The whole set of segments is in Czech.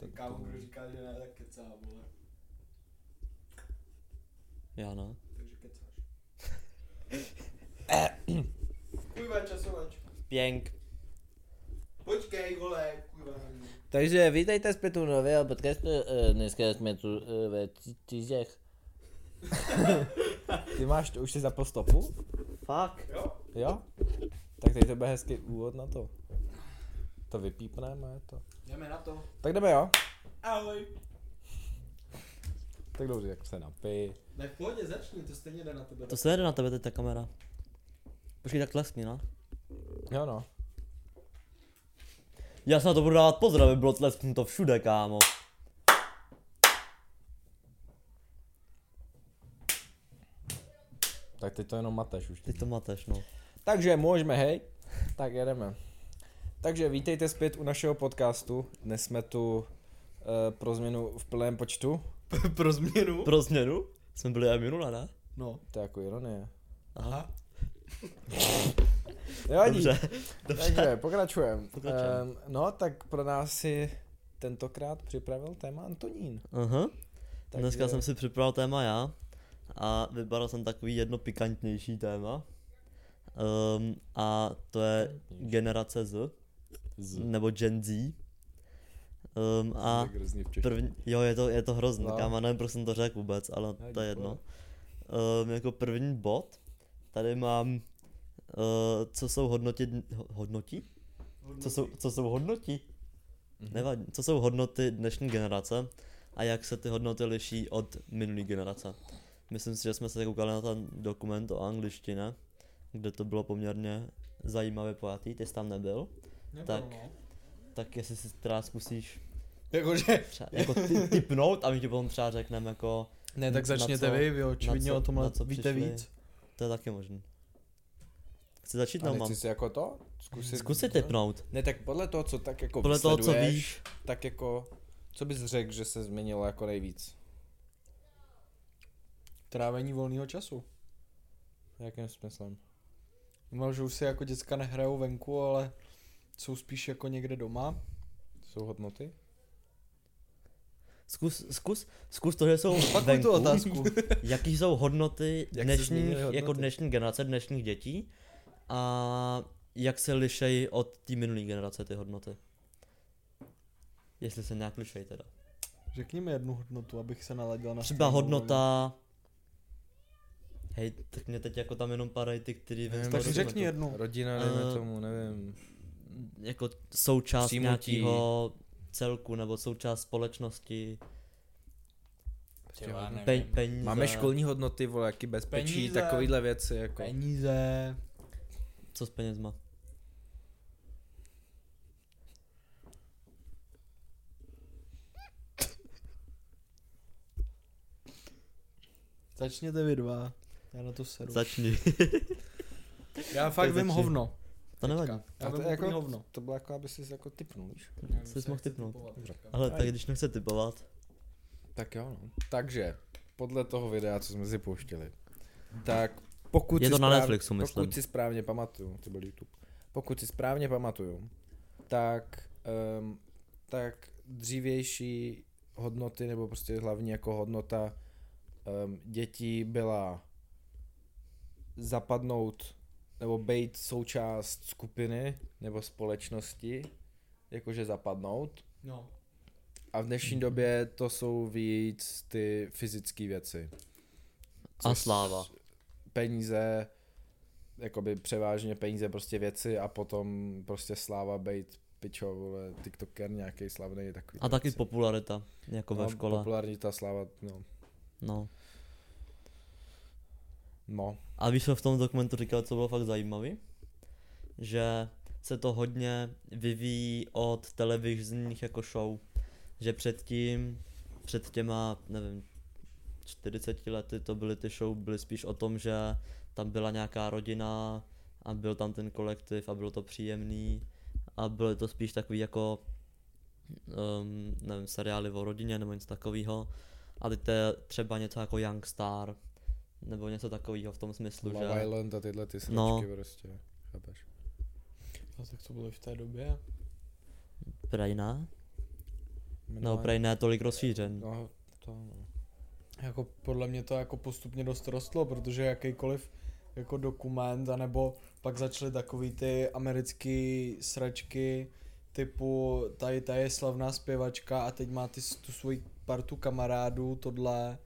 Tak Kámo, to- kdo říká, že ne, tak kecá, vole. Já no. Takže kecáš. Kurva, časovač. Pěnk. Počkej, vole, kurva. Takže vítejte zpět u nového podcastu. Eh, Dneska jsme tu eh, ve Čižech. Ty máš, už si zapl stopu? Fakt. Jo? Jo? Tak teď to bude hezký úvod na to. To vypípneme, to. Jdeme na to. Tak jdeme jo? Ahoj. Tak dobře, jak se napij. Ne, v pohodě, začni, to stejně jde na tebe. To se jede na tebe teď ta kamera. Počkej, tak tleskni, no. Jo no. Já se na to budu dávat pozor, aby bylo tlesknuto všude, kámo. Tak teď to jenom mateš už. Ty to mateš, no. Takže můžeme, hej? Tak jedeme. Takže vítejte zpět u našeho podcastu. Dnes jsme tu uh, pro změnu v plném počtu. Pro změnu? Pro změnu? Jsme byli aj minule, ne? No. To je jako ironie. Aha. Nevadí. Dobře. Takže pokračujeme. Pokračujeme. Um, no, tak pro nás si tentokrát připravil téma Antonín. Aha. Takže- Dneska jsem si připravil téma já a vybral jsem takový jedno pikantnější téma. Um, a to je generace Z, Z. nebo Gen Z. Um, a první, jo, je to, je to hrozný, No. no. kámo, nevím, proč jsem to řekl vůbec, ale Nevadí, to je jedno. Um, jako první bod, tady mám, uh, co jsou hodnoty, ho- hodnoty? Co jsou, co jsou hodnoty? Mhm. Nevadí. Co jsou hodnoty dnešní generace a jak se ty hodnoty liší od minulé generace? Myslím si, že jsme se koukali na ten dokument o angličtině, kde to bylo poměrně zajímavě pojatý, ty jsi tam nebyl, Tak. no. tak jestli si teda zkusíš Jakože, třeba, jako ty, typnout a my ti potom třeba řekneme jako, ne, tak Na začněte co- vy, vy očividně na co- o tomhle na co víte přišli. víc. to je taky možný. Chci začít, A nebo mám? si jako to? Zkusit. Zkus si typnout. Ne, tak podle toho, co tak jako Podle toho, co víš, tak jako, co bys řekl, že se změnilo jako nejvíc? Trávení volného času. Jakým smyslem? No, že už si jako děcka nehrajou venku, ale jsou spíš jako někde doma. Jsou hodnoty? zkus, zkus, zkus to, že jsou venku. tu otázku. Jaký jsou hodnoty Jak dnešních, hodnoty? jako dnešní generace, dnešních dětí a jak se lišejí od té minulé generace ty hodnoty? Jestli se nějak lišejí teda. Řekni mi jednu hodnotu, abych se naladil na Třeba hodnota... Hej, tak mě teď jako tam jenom padají ty, který Nevím, vím, Tak řekni jednu. Rodina, dejme Eh, tomu, nevím. Jako součást Přijmutí. nějakého celku nebo součást společnosti, pe, peníze. Máme školní hodnoty, vole, jaký bezpečí, Peníze. takovýhle věci, jako. Peníze. Co s penězma? Začněte vy dva. Já na to seru. Začni. Já fakt vím začni. hovno. To nevadí. Já A to jako... hovno. To bylo jako, aby si jako typnul, víš? Jsi mohl typnout. Ale tak když nechce typovat. Tak jo, no. Takže, podle toho videa, co jsme si pouštěli, tak pokud Je si to na správ- Netflixu, myslím. Pokud si správně pamatuju, to byl YouTube. Pokud si správně pamatuju, tak, um, tak dřívější hodnoty, nebo prostě hlavní jako hodnota um, dětí byla zapadnout nebo být součást skupiny nebo společnosti, jakože zapadnout. No. A v dnešní době to jsou víc ty fyzické věci. A sláva. Peníze, jakoby převážně peníze, prostě věci a potom prostě sláva být pičo, vole, tiktoker nějaký slavný takový. A taky věci. popularita, jako ve no, škole. Populární ta sláva, no. No. No, A víš, co v tom dokumentu říkal, co bylo fakt zajímavý? Že se to hodně vyvíjí od televizních jako show. Že předtím, před těma, nevím, 40 lety to byly ty show, byly spíš o tom, že tam byla nějaká rodina a byl tam ten kolektiv a bylo to příjemný a bylo to spíš takový jako um, nevím, seriály o rodině nebo něco takového. A teď to je třeba něco jako Young Star, nebo něco takového v tom smyslu, Love že... Island a tyhle ty No. sračky prostě, chápeš. A tak to bylo i v té době. Prajná? No, prej ne tolik rozšířen. No, to no. Jako podle mě to jako postupně dost rostlo, protože jakýkoliv jako dokument, anebo pak začaly takový ty americký sračky typu tady, tady je slavná zpěvačka a teď má ty, tu svoji partu kamarádů, tohle.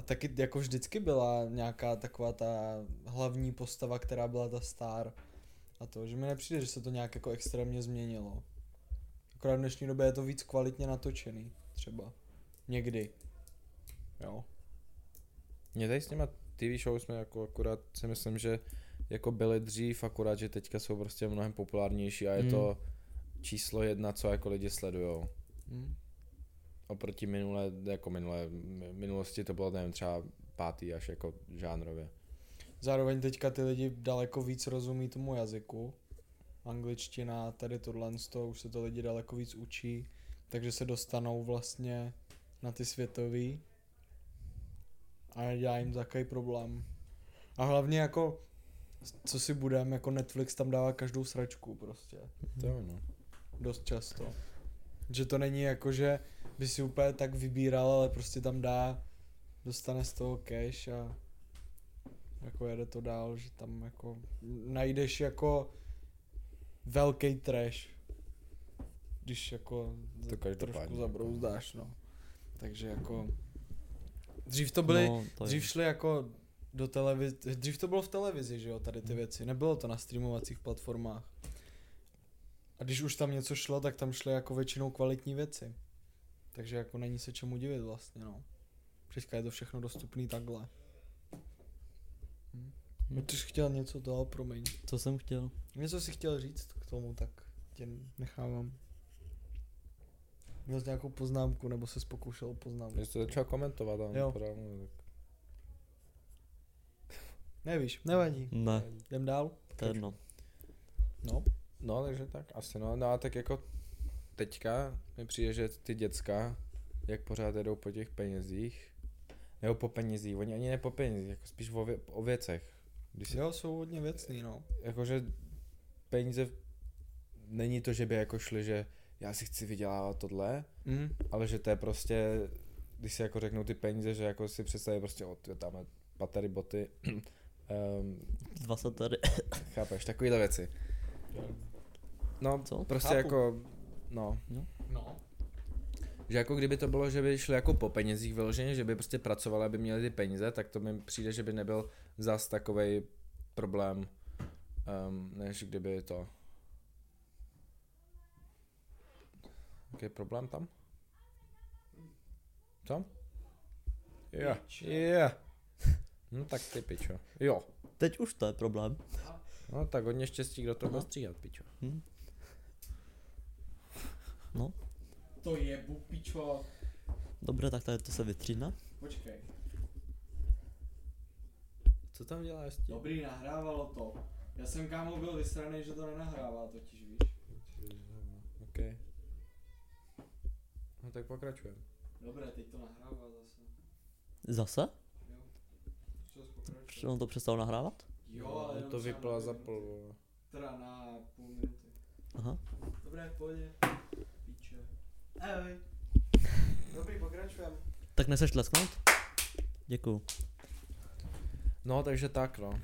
A taky jako vždycky byla nějaká taková ta hlavní postava, která byla ta star. A to, že mi nepřijde, že se to nějak jako extrémně změnilo. Akorát v dnešní době je to víc kvalitně natočený, třeba. Někdy. Jo. Mě tady s těma TV show jsme jako akorát si myslím, že jako byly dřív, akorát, že teďka jsou prostě mnohem populárnější a je Hmm. to číslo jedna, co jako lidi sledujou. Hm. Oproti minulé, jako minulé, minulosti to bylo, nevím, třeba pátý až jako žánrově. Zároveň teďka ty lidi daleko víc rozumí tomu jazyku. Angličtina, tady tohle, to už se to lidi daleko víc učí, takže se dostanou vlastně na ty světový a nedělá jim takový problém. A hlavně jako, co si budem, jako Netflix tam dává každou sračku prostě. To jo, no. Dost často. Že to není jako, že by si úplně tak vybíral, ale prostě tam dá, dostane z toho cash a jako jede to dál, že tam jako najdeš jako velký trash. Když jako To trošku jako. zabrouzdáš, no. Takže jako dřív to byly, no, dřív šli jako do televize, dřív to bylo v televizi, že jo, tady ty věci, nebylo to na streamovacích platformách. A když už tam něco šlo, tak tam šly jako většinou kvalitní věci. Takže jako není se čemu divit vlastně, no. Teďka je to všechno dostupný takhle. Hm. No ty jsi chtěl něco toho, promiň. Co jsem chtěl? Něco si chtěl říct k tomu, tak tě nechávám. Měl jsi nějakou poznámku, nebo se pokoušel o poznámku? Když to začal komentovat, tam Jo. tak Nevíš, nevadí. Ne, Jdem dál? to je jedno. No. No, takže tak, asi no, no a tak jako teďka mi přijde, že ty děcka, jak pořád jedou po těch penězích, nebo po penězích, oni ani ne po penězích, jako spíš o, vě, o věcech. Když si, Jo, jsou hodně věcný, no. jakože peníze, není to, že by jako šli, že já si chci vydělávat tohle, Mm. ale že to je prostě, když si jako řeknou ty peníze, že jako si představí prostě od tam batery, boty, um, Dva satelity. chápeš, takovýhle věci. No, Co? prostě Chápu. jako, no, No. Že jako kdyby to bylo, že by šli jako po penězích vyloženě, že by prostě pracovali, aby měli ty peníze, tak to mi přijde, že by nebyl zas takovej problém, um, než kdyby to... Jaký je problém tam? Co? Jo, yeah. No tak ty pičo. Jo. Teď už to je problém. No tak hodně štěstí, kdo to bude stříhat, pičo. Hm? No, To je pičo. dobře, tak tady to se vytřídne. Počkej. Co tam děláš s tím? Dobrý, nahrávalo to. Já jsem kámo byl vysraný, že to nenahrává totiž, víš. OK. No tak pokračujeme. Dobré, teď to nahrává zase. Zase? Jo. On to přestal nahrávat? Jo, ale jenom to vypla za půl. minuty. Teda na půl minuty. Aha. Dobré, v pohodě. Ahoj. Dobrý, pokračujeme. Tak neseš tlesknout? Děkuju. No, takže tak, no.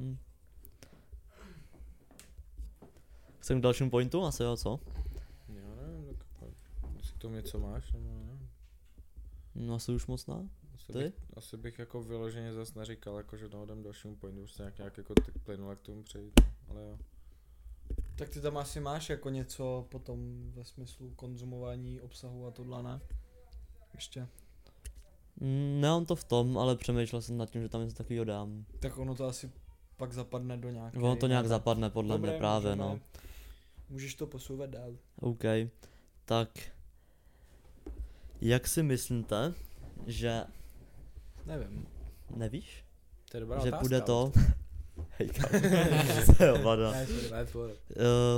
Hm. Chcem k dalšímu pointu? Asi jo, co? Já nevím, tak jestli k tomu něco máš, nebo ne. No asi už moc ne. Asi Ty? bych, asi bych jako vyloženě zas neříkal, jako že no, jdem k dalšímu pointu, už se nějak, nějak jako tak plynule k tomu přejít, no. ale jo. Tak ty tam asi máš jako něco potom ve smyslu konzumování obsahu a tohle, ne? Ještě. Mm, Nemám to v tom, ale přemýšlel jsem nad tím, že tam něco takového dám. Tak ono to asi pak zapadne do nějaké... Ono to nějak zapadne podle Dobré, mě právě, můžeme- no. Můžeš to posouvat dál. OK. Tak. Jak si myslíte, že Nevím. nevíš? To je dobrá že otázka, bude to... Hej, kámo. vada. Ne, sorry, ne, sorry.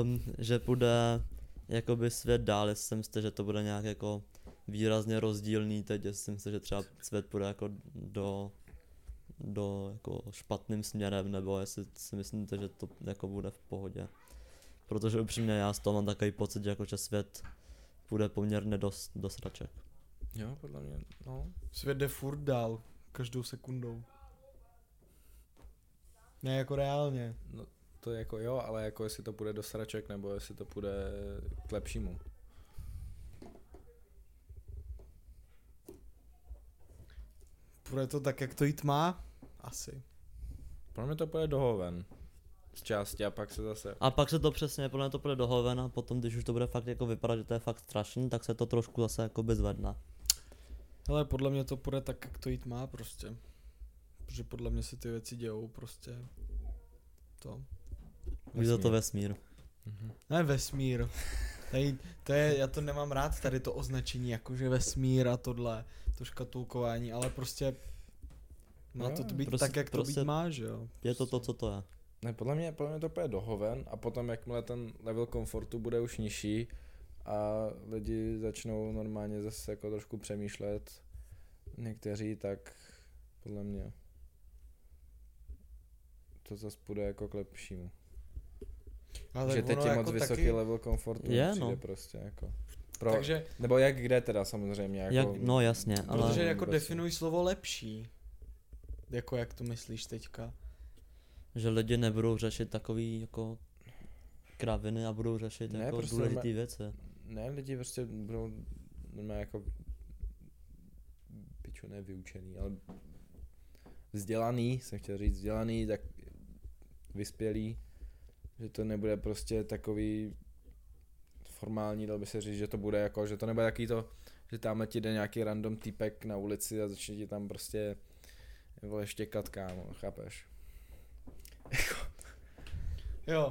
um, že bude jakoby svět dál, jestli myslíte, že to bude nějak jako výrazně rozdílný teď, jestli si myslíte, že třeba svět bude jako do do jako špatným směrem, nebo jestli si myslíte, že to jako bude v pohodě. Protože upřímně já z toho mám takový pocit, že jako že svět půjde poměrně dost do sraček. Jo, podle mě, no. Svět jde furt dál, každou sekundou. Ne, jako reálně. no. To je jako jo, ale jako jestli to půjde do sraček, nebo jestli to půjde k lepšímu. Bude to tak, jak to jít má? Asi. Pro mě to půjde do hoven. Z části a pak se zase... A pak se to přesně, podle mě to půjde do hovena, a potom když už to bude fakt jako vypadat, že to je fakt strašný, tak se to trošku zase jako zvedne. Ale podle mě to půjde tak, jak to jít má prostě. Protože podle mě se ty věci dějou prostě. To. Víš za to vesmír. Mhm. Ne vesmír. Tady, to je, já to nemám rád, tady to označení, jakože vesmír a tohle, to škatulkování, ale prostě má to Jo, být prostě- tak, jak to prostě- být má, že jo. Je to to, co to je. Ne, podle mě, podle mě to půjde do hoven a potom jakmile ten level komfortu bude už nižší a lidi začnou normálně zase jako trošku přemýšlet, někteří, tak podle mě to zase půjde jako k lepšímu. Ale že teď je moc jako vysoký taky, level komfortu, Je, přijde no. prostě jako. Pro, takže, nebo jak kde teda samozřejmě, jako, Jak, no jasně, ale protože jako vůbec definuj slovo lepší. Jako jak to myslíš teďka? že lidi nebudou řešit takový jako kraviny a budou řešit Ne, jako prostě důležité věci. Ne, lidi prostě budou normálně jako piču ne vyučený, ale vzdělaný, jsem chtěl říct vzdělaný, tak vyspělý, že to nebude prostě takový formální, dal by se říct, že to bude jako, že to nebude takový to, že tam ti jde nějaký random týpek na ulici a začne ti tam prostě vole štěkat kámo, chápeš? Jo.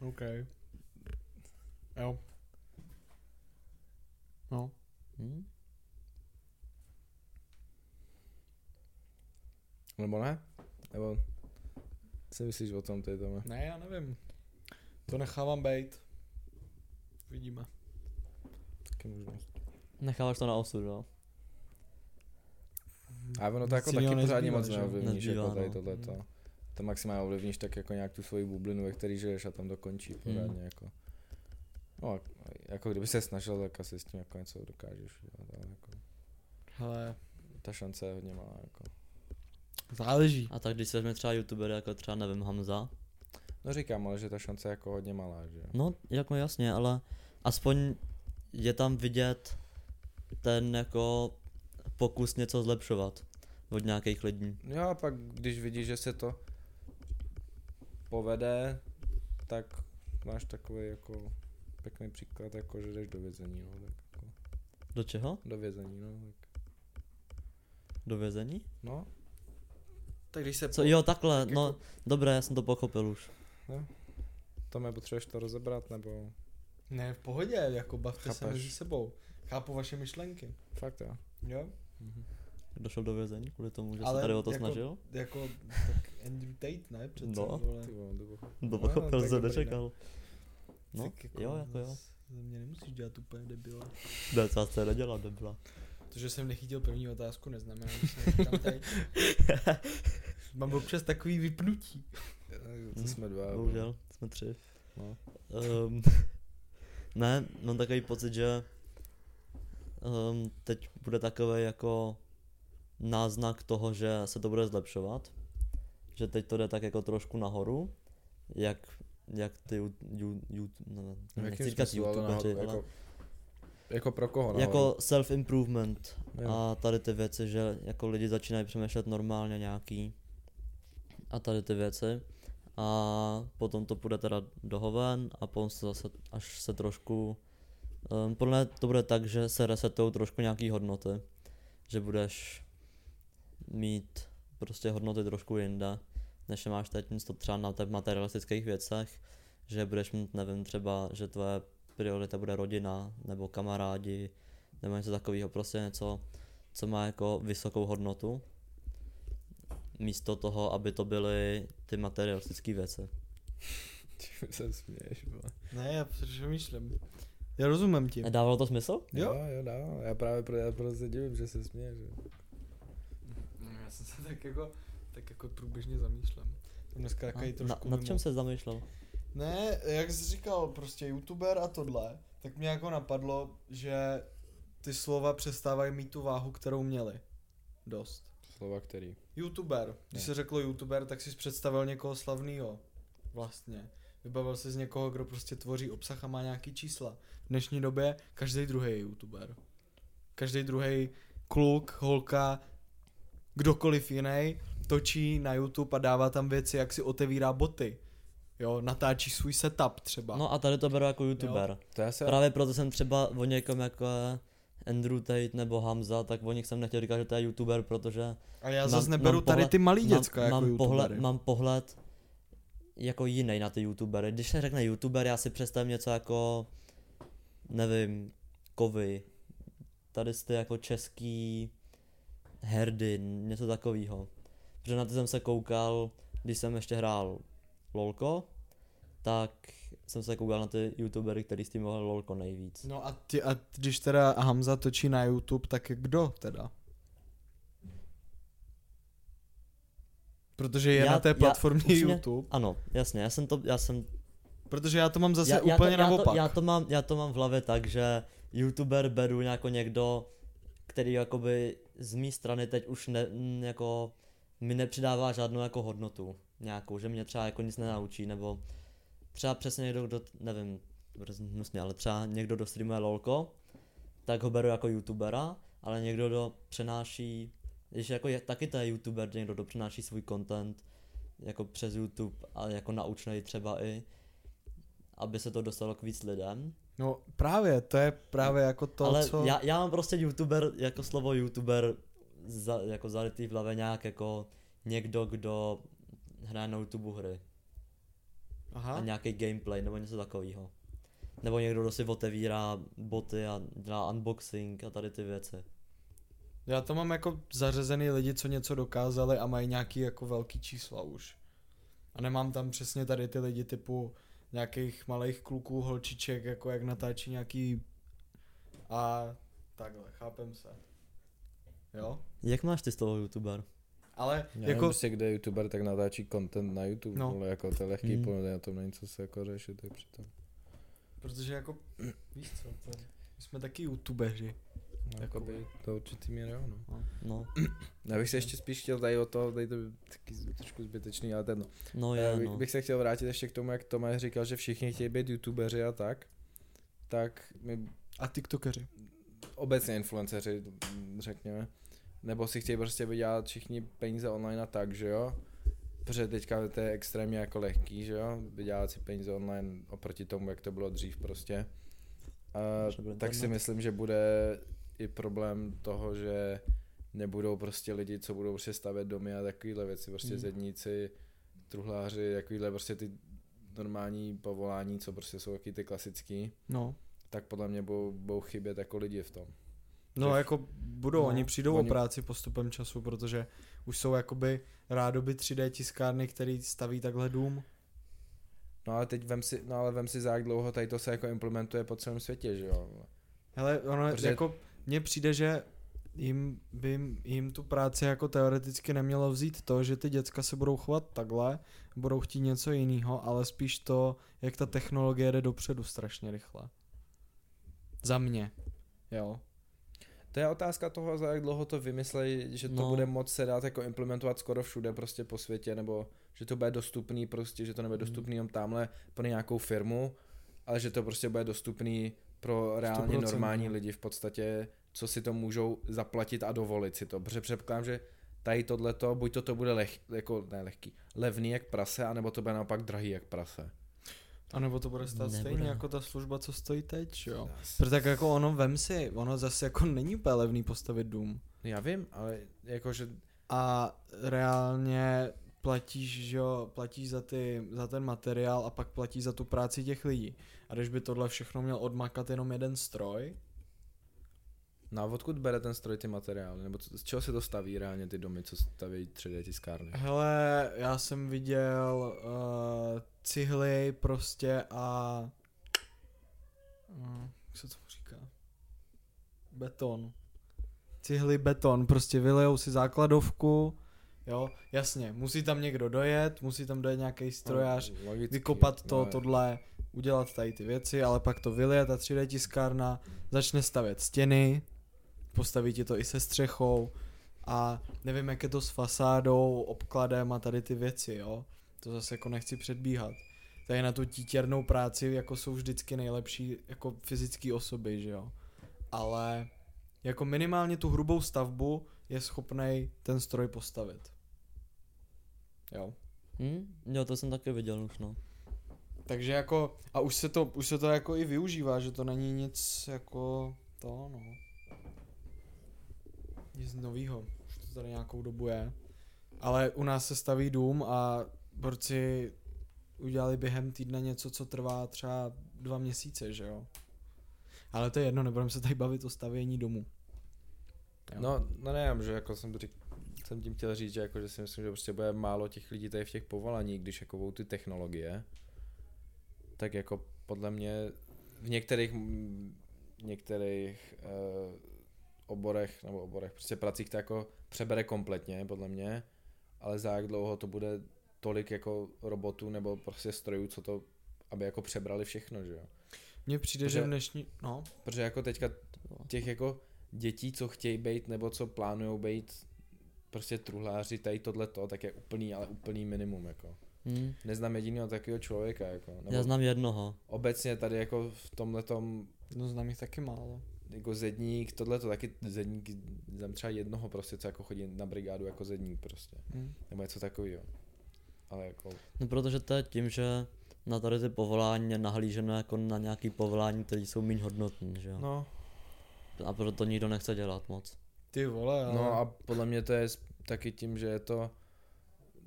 OK. Jo. No. Hm? Nebo ne? Nebo co myslíš o tom, ty Tome? Ne, já nevím. To nechávám být. Vidíme. Taky možnost. Necháváš to na osud, jo? A ono to jako taky pořádně nezbývá, moc že jo? neovlivníš, Nezbývá, jako tady no. tohleto. To maximálně ovlivníš tak jako nějak tu svoji bublinu, ve který žiješ a tam to končí pořádně jako. No, a- jako kdyby se snažil, tak asi s tím jako něco dokážeš udělat, ale jako Hele, ta šance je hodně malá, jako. Záleží. A tak když se vezme třeba youtubery jako třeba nevím Hamza, No říkám, ale že ta šance je jako hodně malá, že jo. no jako jasně, ale aspoň je tam vidět ten jako pokus něco zlepšovat od nějakých lidí. Jo a pak když vidíš, že se to povede, tak máš takový jako pěkný příklad, jako že jdeš do vězení, no, tak jako, Do čeho? do vězení, no, tak, Do vězení? no, Tak když se Co, jo, takhle, tak no, jako- dobré, já jsem to pochopil už. Tome, potřebuješ to rozebrat, nebo Ne, v pohodě, jako bavte se Chápeš. mezi sebou. Chápu vaše myšlenky. fakt jo. Jo? Mhm. Došel do vězení kvůli tomu, že Ale se tady o to jako- snažil? Jako, tak Andrew Tate, ne? Přece, No. vole. Ty vole, to To No, pochopil, tak jsem dobrý, nečekal. No, Tak jako jo, jako jo. Ze mě nemusíš dělat úplně debila. Ne, co se nedělá, nebyla. To, že jsem nechytil první otázku, neznamená, že se nechytám teď. Mám občas takový vypnutí. To jsme dva. Bohužel, jsme tři. No. Um, ne, mám takový pocit, že um, teď bude takový jako náznak toho, že se to bude zlepšovat. Že teď to jde tak jako trošku nahoru, jak, jak ty you, you, you, no, nechci říkat youtubeři, nahoru, ale jako, jako pro koho nahoru? jako self-improvement. Jo. a tady ty věci, že jako lidi začínají přemýšlet normálně nějaký. A tady ty věci. A potom to půjde teda do hoven a potom se zase, až se trošku, um, podle mě to bude tak, že se resetují trošku nějaký hodnoty, že budeš mít prostě hodnoty trošku jinde, než je máš teď, to třeba na těch materialistických věcech, že budeš mít, nevím, třeba, že tvoje priorita bude rodina, nebo kamarádi, nebo něco takového, prostě něco, co má jako vysokou hodnotu, místo toho, aby to byly ty materialistické věci. Čím se směješ, vole. Ne, já přemýšlím. Já rozumím ti. A dávalo to smysl? Jo. jo, jo, dává. Já právě pro, já prostě divím, že se směješ. že? No, Já jsem se tak jako, tak jako průběžně zamýšlím. Jsem dneska takový A, trošku na, nad mimo. čem se zamýšlel? Ne, jak jsi říkal, prostě youtuber a tohle, tak mě jako napadlo, že ty slova přestávají mít tu váhu, kterou měli. Dost. Slova který. Youtuber. Když se řeklo youtuber, tak si představil někoho slavného. Vlastně. Vybavil se z někoho, kdo prostě tvoří obsah a má nějaký čísla. V dnešní době každý druhý je youtuber. Každý druhý kluk, holka, kdokoliv jiný točí na YouTube a dává tam věci, jak si otevírá boty. Jo, natáčí svůj setup třeba. No a tady to beru jako youtuber. To já se... Právě proto jsem třeba o někom jako Andrew Tate nebo Hamza, tak o nich jsem nechtěl říkat, že to je youtuber, protože a já mám- zase neberu mám tady pohled- ty malý mám, děcka jako mám, youtubery. pohled, mám pohled jako jiný na ty youtubery. Když se řekne youtuber, já si představím něco jako, nevím, kovy. Tady jste jako český herdy, něco takového. Protože na to jsem se koukal, když jsem ještě hrál LOLko, tak jsem se koukal na ty youtubery, který s tím mohl LOLko nejvíc. No a, ty, a když teda Hamza točí na YouTube, tak kdo teda? Protože je Já- na té já- platformě upřímně- YouTube. Ano, jasně, já jsem to, já jsem Protože já to mám zase já, já, úplně to, já, naopak. to, já, to mám, já to mám v hlavě tak, že youtuber beru jako někdo, který jakoby z mé strany teď už ne, jako mi nepřidává žádnou jako hodnotu nějakou, že mě třeba jako nic nenaučí, nebo třeba přesně někdo, kdo, nevím, hnusně, ale třeba někdo, kdo streamuje lolko, tak ho beru jako youtubera, ale někdo, kdo přenáší, když jako je, taky to je youtuber, někdo, kdo přenáší svůj content jako přes YouTube a jako naučnej třeba i, aby se to dostalo k víc lidem. No právě, to je právě jako to, Ale co... já, já mám prostě youtuber, jako slovo youtuber za, jako zarytý v hlavě nějak jako někdo, kdo hraje na YouTube hry. A Aha. nějaký gameplay nebo něco takového. Nebo někdo, kdo si otevírá boty a dělá unboxing a tady ty věci. Já to mám jako zařazený lidi, co něco dokázali a mají nějaký jako velký čísla už. A nemám tam přesně tady ty lidi typu nějakých malých kluků, holčiček, jako jak natáčí nějaký a takhle, chápem se. Jo? Jak máš ty z toho youtuber? Ale Já jako... jako, prostě kde je youtuber, tak natáčí content na YouTube, No. no. ale jako to je lehký Mm. mm. na tom není co se jako řešit, tak přitom. protože jako, víš co, to, my jsme taky youtubeři. No, jakoby to určitý míry, jo, no. No, Já bych se ještě spíš chtěl tady o to, tady to je taky trošku zbytečný, ale ten, no. no Já je, bych, no. bych se chtěl vrátit ještě k tomu, jak Tomáš říkal, že všichni chtějí být youtubeři a tak, tak my A tiktokeři. obecně influenceři, řekněme, nebo si chtějí prostě vydělat všichni peníze online a tak, že jo? Protože teďka to je extrémně jako lehký, že jo? Vydělat si peníze online oproti tomu, jak to bylo dřív prostě. A, tak si myslím, že bude i problém toho, že nebudou prostě lidi, co budou prostě stavět domy a takovýhle věci, prostě mm. zedníci, truhláři, takovýhle prostě ty normální povolání, co prostě jsou taky ty klasický, No. tak podle mě budou, budou chybět jako lidi v tom. No Že- jako budou, no, oni přijdou oni- o práci postupem času, protože už jsou jakoby rádoby 3D tiskárny, který staví takhle dům. No ale teď vem si, no ale vem si za jak dlouho tady to se jako implementuje po celém světě, že jo? Hele, ono Protože- jako, mně přijde, že jim, by jim, jim tu práci jako teoreticky nemělo vzít to, že ty děcka se budou chovat takhle, budou chtít něco jiného, ale spíš to, jak ta technologie jde dopředu strašně rychle. Za mě. Jo. To je otázka toho, za jak dlouho to vymyslejí, že to No. bude moc se dát jako implementovat skoro všude prostě po světě, nebo že to bude dostupný prostě, že to nebude Hmm. dostupný jenom tamhle pro nějakou firmu, ale že to prostě bude dostupný pro reálně 100%, normální no. lidi v podstatě, co si to můžou zaplatit a dovolit si to, protože předpokládám, že tady tohleto, buď to, to bude leh, jako, ne lehký, levný jak prase, anebo to bude naopak drahý jak prase. A nebo to bude stát Nebude. stejně jako ta služba, co stojí teď, jo. Protože tak jako ono, vem si, ono zase jako není úplně levný postavit dům. Já vím, ale jakože a reálně platíš, že jo, platíš za, ty, za ten materiál a pak platíš za tu práci těch lidí. A když by tohle všechno měl odmakat jenom jeden stroj, No a odkud bere ten stroj ty materiály? Nebo co, z čeho se to staví reálně ty domy, co staví 3D tiskárny? hele, já jsem viděl uh, cihly prostě a uh, jak se to říká? Beton. Cihly, beton, prostě vylejou si základovku, Jo, jasně, musí tam někdo dojet, musí tam dojet nějaký strojař, No, logicky, vykopat to, no, tohle, udělat tady ty věci, ale pak to vylije ta 3D tiskárna, začne stavět stěny, postaví ti to i se střechou a nevím, jak je to s fasádou, obkladem a tady ty věci, jo. To zase jako nechci předbíhat. Tady na tu títěrnou práci jako jsou vždycky nejlepší jako fyzické osoby, že jo. Ale jako minimálně tu hrubou stavbu je schopný ten stroj postavit. Jo. Hm? Jo, to jsem taky viděl už, no. Takže jako, a už se to, už se to jako i využívá, že to není nic jako to, no. Nic novýho, už to tady nějakou dobu je. Ale u nás se staví dům a borci udělali během týdne něco, co trvá třeba dva měsíce, že jo. Ale to je jedno, nebudeme se tady bavit o stavění domu. Jo. No, no ne, že jako jsem, řík, jsem tím chtěl říct, že, jako, že si myslím, že prostě bude málo těch lidí tady v těch povolání, když jako budou ty technologie, tak jako podle mě v některých, mm, některých uh, oborech, nebo oborech, prostě pracích to jako přebere kompletně, podle mě, ale za jak dlouho to bude tolik jako robotů nebo prostě strojů, co to, aby jako přebrali všechno, že jo. Mně přijde, Protože- že v dnešní, no, Protože jako teďka těch jako dětí, co chtějí být nebo co plánují být prostě truhláři, tady tohleto, tak je úplný, ale úplný minimum, jako. Hm? Neznám jediného takového člověka, jako. Nebo Já znám jednoho. obecně tady jako v tomhletom no znám jich taky málo. Jako zedník, tohle to taky zedník, znám třeba jednoho prostě, co jako chodí na brigádu jako zedník prostě, Hm. nebo něco takového. Ale jako, No protože to je tím, že na tady ty povolání je nahlíženo jako na nějaký povolání, které jsou méně hodnotní, že jo. no, A proto nikdo nechce dělat moc. Ty vole, ale... no a podle mě to je taky tím, že je to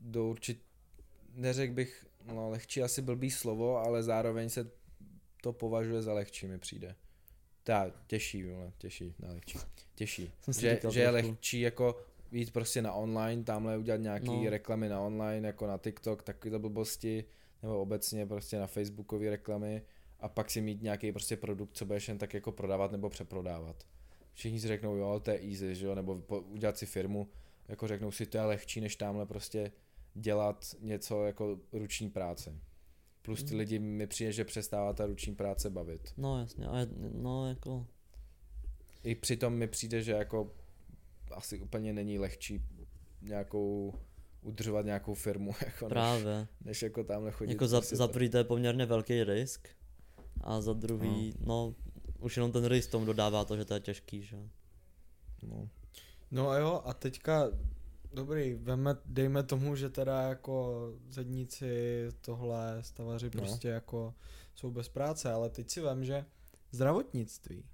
do určit, neřekl bych, no lehčí asi blbý slovo, ale zároveň se to považuje za lehčí, mi přijde. Ta, těžší, vole, těžší, ne lehčí, těžší. Že, že je lehčí jako jít prostě na online, tamhle udělat nějaký No. reklamy na online, jako na TikTok, takovýhle blbosti, nebo obecně prostě na Facebookové reklamy a pak si mít nějaký prostě produkt, co budeš jen tak jako prodávat nebo přeprodávat. Všichni si řeknou, jo, to je easy, že jo, nebo po, udělat si firmu, jako řeknou si, to je lehčí, než tamhle prostě dělat něco jako ruční práce. Plus ty Mm. lidi mi přijde, že přestává ta ruční práce bavit. No jasně, a no jako, I přitom mi přijde, že jako asi úplně není lehčí nějakou udržovat nějakou firmu, jako než, právě. než jako tamhle chodit. Jako za, prostě za to- prvý to je poměrně velký risk. A za druhý, no, už jenom ten risk tomu dodává to, že to je těžký, že jo. No. No a jo, a teďka, dobrý, veme, dejme tomu, že teda jako zedníci, tohle, stavaři No. prostě jako jsou bez práce, ale teď si vem, že zdravotnictví,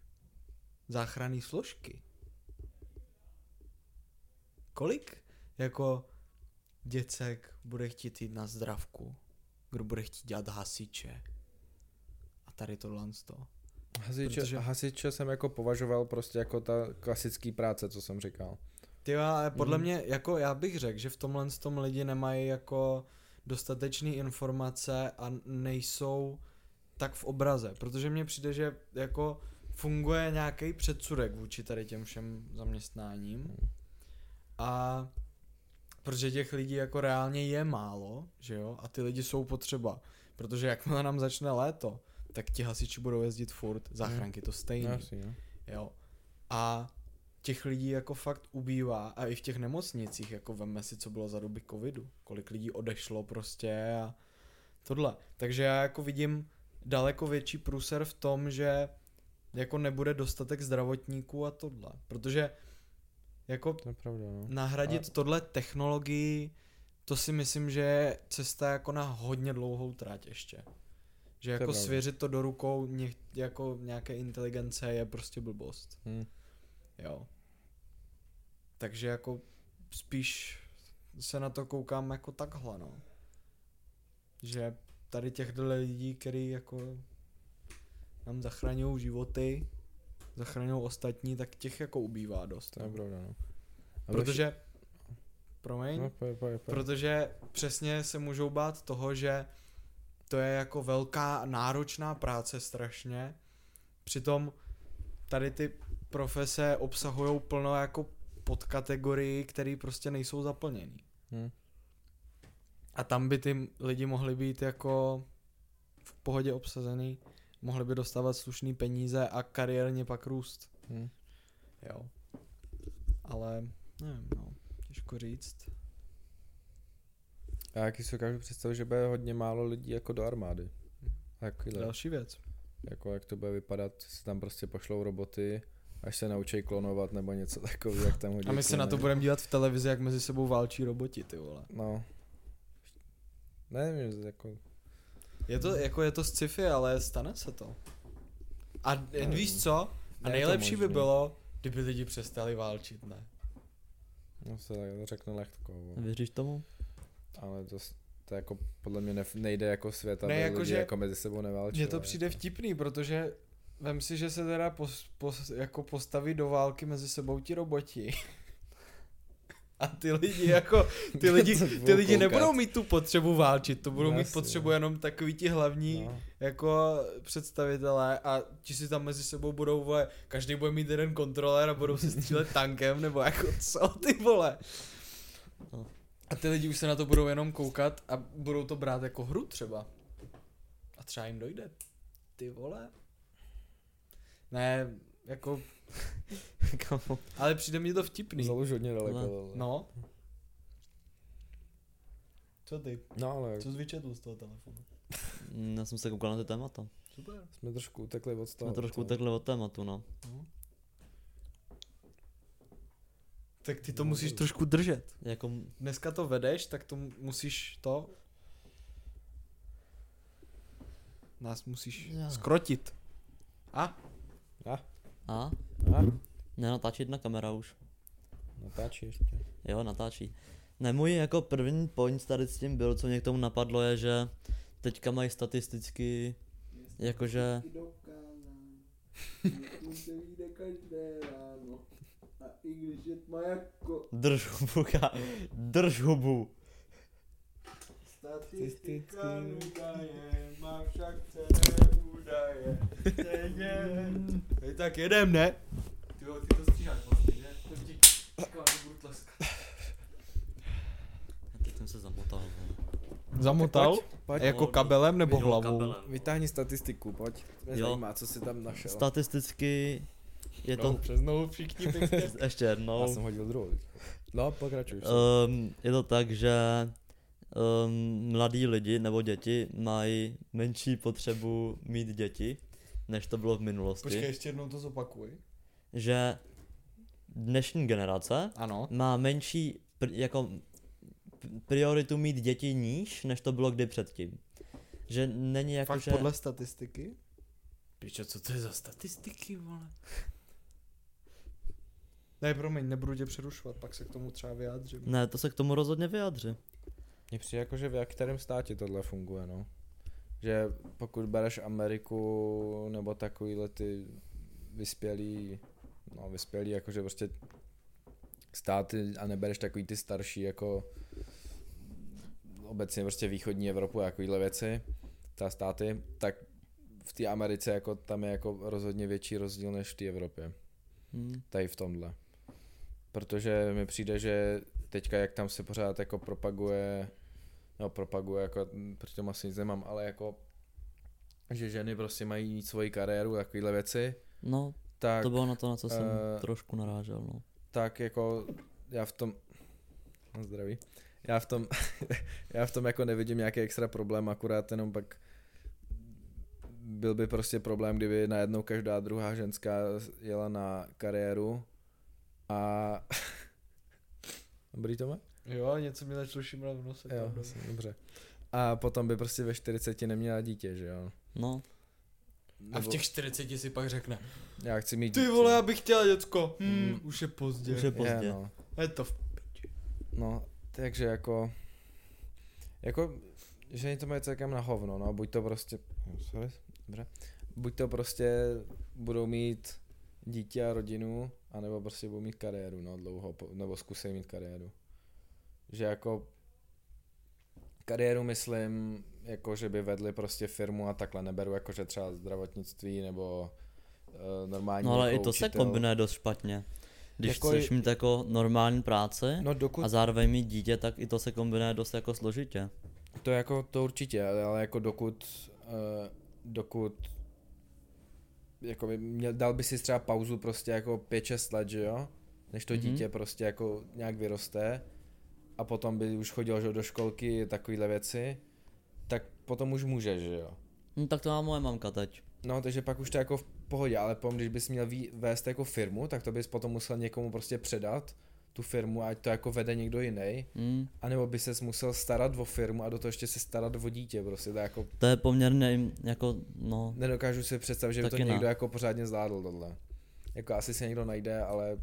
záchranné složky, kolik jako děcek bude chtít jít na zdravku, kdo bude chtít dělat hasiče a tady tohle z toho. Hasiče, Protože- hasiče jsem jako považoval prostě jako ta klasický práce, co jsem říkal. Ty jo, ale podle Mhm. mě, jako já bych řekl, že v tomhle tom lidi nemají jako dostatečné informace a nejsou tak v obraze, protože mně přijde, že jako funguje nějaký předsudek vůči tady těm všem zaměstnáním a protože těch lidí jako reálně je málo, že jo, a ty lidi jsou potřeba, protože jakmile nám začne léto, tak ti hasiči budou jezdit furt, záchranky to stejný. Jasný, no. Jo. A těch lidí jako fakt ubývá a i v těch nemocnicích, jako veme si, co bylo za doby covidu, kolik lidí odešlo prostě a tohle. Takže já jako vidím daleko větší průser v tom, že jako nebude dostatek zdravotníků a tohle, protože jako To je pravda, no. nahradit Ale- tohle technologií, to si myslím, že je cesta jako na hodně dlouhou trať ještě. Že jako pravda. svěřit to do rukou jako nějaké inteligence je prostě blbost. Hm. Jo. Takže jako spíš se na to koukám jako takhle, no. Že tady těchto lidí, který jako nám zachraňují životy, zachraňují ostatní, tak těch jako ubývá dost. To je No. pravda, no. A Protože, promiň, No, pojď, pojď, pojď. protože přesně se můžou bát toho, že to je jako velká náročná práce strašně. Přitom tady ty profese obsahují plno jako podkategorii, které prostě nejsou zaplněný. Hm. A tam by ty lidi mohli být jako v pohodě obsazený, mohli by dostávat slušný peníze a kariérně pak růst. Hm. Jo. Ale nevím, no, těžko říct. Já jaký si dokážu představit, že bude hodně málo lidí jako do armády. Takovýhle. Další věc. Jako jak to bude vypadat, se tam prostě pošlou roboty, až se naučí klonovat nebo něco takového, jak tam hodí A my se na to budeme dívat v televizi, jak mezi sebou válčí roboti, ty vole. No. Nevím, jako... Je to, jako je to sci-fi, ale stane se to. A Nevím. víš co? A nejlepší by bylo, kdyby lidi přestali válčit, ne? No se tak řekne lehko. Věříš tomu? ale to, to jako podle mě nejde jako svět, aby Ne, ne, jako lidi že- jako mezi sebou neválčili. Mně to přijde vtipný, protože vem si, že se teda pos, pos, jako postaví do války mezi sebou ti roboti. A ty lidi jako, ty lidi, ty lidi nebudou mít tu potřebu válčit, to budou mít Jasně. potřebu jenom takový ti hlavní No. jako představitelé a ti si tam mezi sebou budou, vole, každý bude mít jeden kontroler a budou si střílet tankem, nebo jako co ty vole. No. A ty lidi už se na to budou jenom koukat a budou to brát jako hru třeba. A třeba jim dojde. Ty vole. Ne, jako, Kamo. ale přijde mi to vtipný. Založ hodně daleko. Ale- ale- No. Co ty? no ale Co jsi vyčetl z toho telefonu? Mm, Já jsem se koukal na ty témata. Super. jsme trošku utekli od toho. Jsme trošku utekli od tématu, no. Tak ty to No, musíš trošku držet. Jako, Dneska to vedeš, tak to musíš to... Nás musíš Já. skrotit. A? A? a? A? Nenatáčí jedna kamera už. Natáčí ještě. Jo, natáčí. Ne, můj jako první point tady s tím byl, co mě k tomu napadlo, je, že teďka mají statisticky, jakože, drž hubu, ka- drž hubu. Statistika údaje, má však tak jedem, ne? Ty jo, ty to stříháš vlastně, ne? To ti říkám, že budu tleskat. Teď jsem se zamotal. Zamotal? Pojď, Jako No, kabelem nebo hlavou? kabelem. vytáhni statistiku, pojď. Mě Jo. zajímá, co jsi tam našel. Statisticky je to, No, přes nohu všichni ještě Já jednou, jsem hodil druhou. No, pokračuj. um, je to tak, že um, mladí lidi nebo děti mají menší potřebu mít děti, než to bylo v minulosti. Počkej, ještě jednou to zopakuj. Že dnešní generace Ano. má menší pr- jako prioritu mít děti níž, než to bylo kdy předtím. Že není jako, Fakt že... podle statistiky? Píče, co to je za statistiky, vole? Ne, promiň, nebudu tě přerušovat, pak se k tomu třeba vyjádřím. Ne, to se k tomu rozhodně vyjádří. Mně přijde jako, že v jak kterém státě tohle funguje, no. Že pokud bereš Ameriku nebo takovýhle ty vyspělý, no vyspělý, jakože prostě státy a nebereš takový ty starší jako obecně prostě východní Evropu a takovýhle věci, ta státy, tak v té Americe jako tam je jako rozhodně větší rozdíl než v té Evropě Hm. tady v tomhle. Protože mi přijde, že teďka jak tam se pořád jako propaguje, no propaguje, jako proti tomu asi nic nemám, ale jako že ženy prostě mají mít svoji kariéru, takovéhle věci, No, tak, to bylo na to, na co jsem eh, trošku narážel, no. tak jako já v tom, no zdraví, já v tom, já v tom jako nevidím nějaký extra problém, akorát jenom pak byl by prostě problém, kdyby najednou každá druhá ženská jela na kariéru a Dobrý Tome? Jo, něco mi začalo šimrat v nose. Jo, asi, dobře. A potom by prostě ve 40 neměla dítě, že jo? No, A v těch 40 si pak řekne, Já chci mít ty dítě. vole, já bych chtěl děcko. Hmm, Mm. už je pozdě. Už je pozdě. Je, no. Je to v... no, takže jako... Jako, že to mají celkem na hovno, no, buď to prostě... Sorry, dobře. Buď to prostě budou mít dítě a rodinu, anebo prostě budou mít kariéru, no, dlouho, nebo zkusej mít kariéru. Že jako kariéru myslím, jako že by vedli prostě firmu a takhle neberu, jako že třeba zdravotnictví nebo uh, normální no ale jako i to se učitel. kombinuje dost špatně. Když Jako chceš mít jako normální práci No dokud a zároveň mít dítě, tak i to se kombinuje dost jako složitě. To jako, to určitě, ale ale jako dokud, uh, dokud, jako by měl, dal by si třeba pauzu prostě jako 5-6 let, že jo? Než to Mhm. dítě prostě jako nějak vyroste a potom by už chodil že do školky, takovýhle věci, tak potom už může, že jo? No tak to má moje mamka teď. No, takže pak už to jako v pohodě, ale potom, když bys měl vést jako firmu, tak to bys potom musel někomu prostě předat tu firmu, ať to jako vede někdo jiný, Hmm. anebo by ses musel starat o firmu a do toho ještě se starat o dítě, prostě to je jako To je poměrně jako, no, Nedokážu si představit, že by to Taky ne. někdo jako pořádně zvládl tohle. Jako asi se někdo najde, ale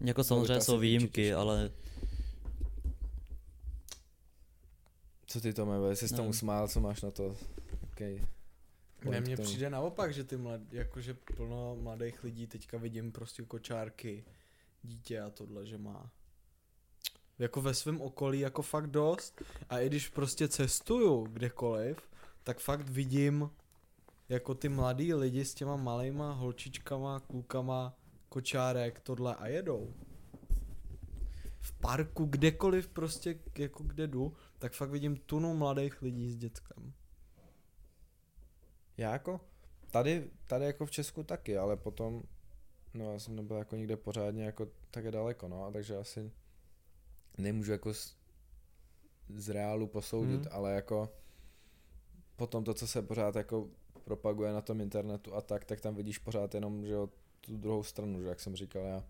jako to samozřejmě jsou výjimky, šlo. ale co ty to jsi se tomu Nevím. smál, co máš na to? Okay. Ne, mně přijde naopak, že ty mlad, jakože plno mladých lidí teďka vidím prostě kočárky, dítě a tohle, že má. Jako ve svém okolí jako fakt dost. A i když prostě cestuju kdekoliv, tak fakt vidím jako ty mladý lidi s těma malejma holčičkama, klukama, kočárek, tohle a jedou. V parku, kdekoliv prostě, jako kde jdu, tak fakt vidím tunu mladých lidí s dětskem. Já jako, tady, tady jako v Česku taky, ale potom, no já jsem nebyl jako nikde pořádně jako tak daleko, no, takže asi nemůžu jako z, z reálu posoudit, Hmm. ale jako potom to, co se pořád jako propaguje na tom internetu a tak, tak tam vidíš pořád jenom, že jo, tu druhou stranu, že jak jsem říkal já.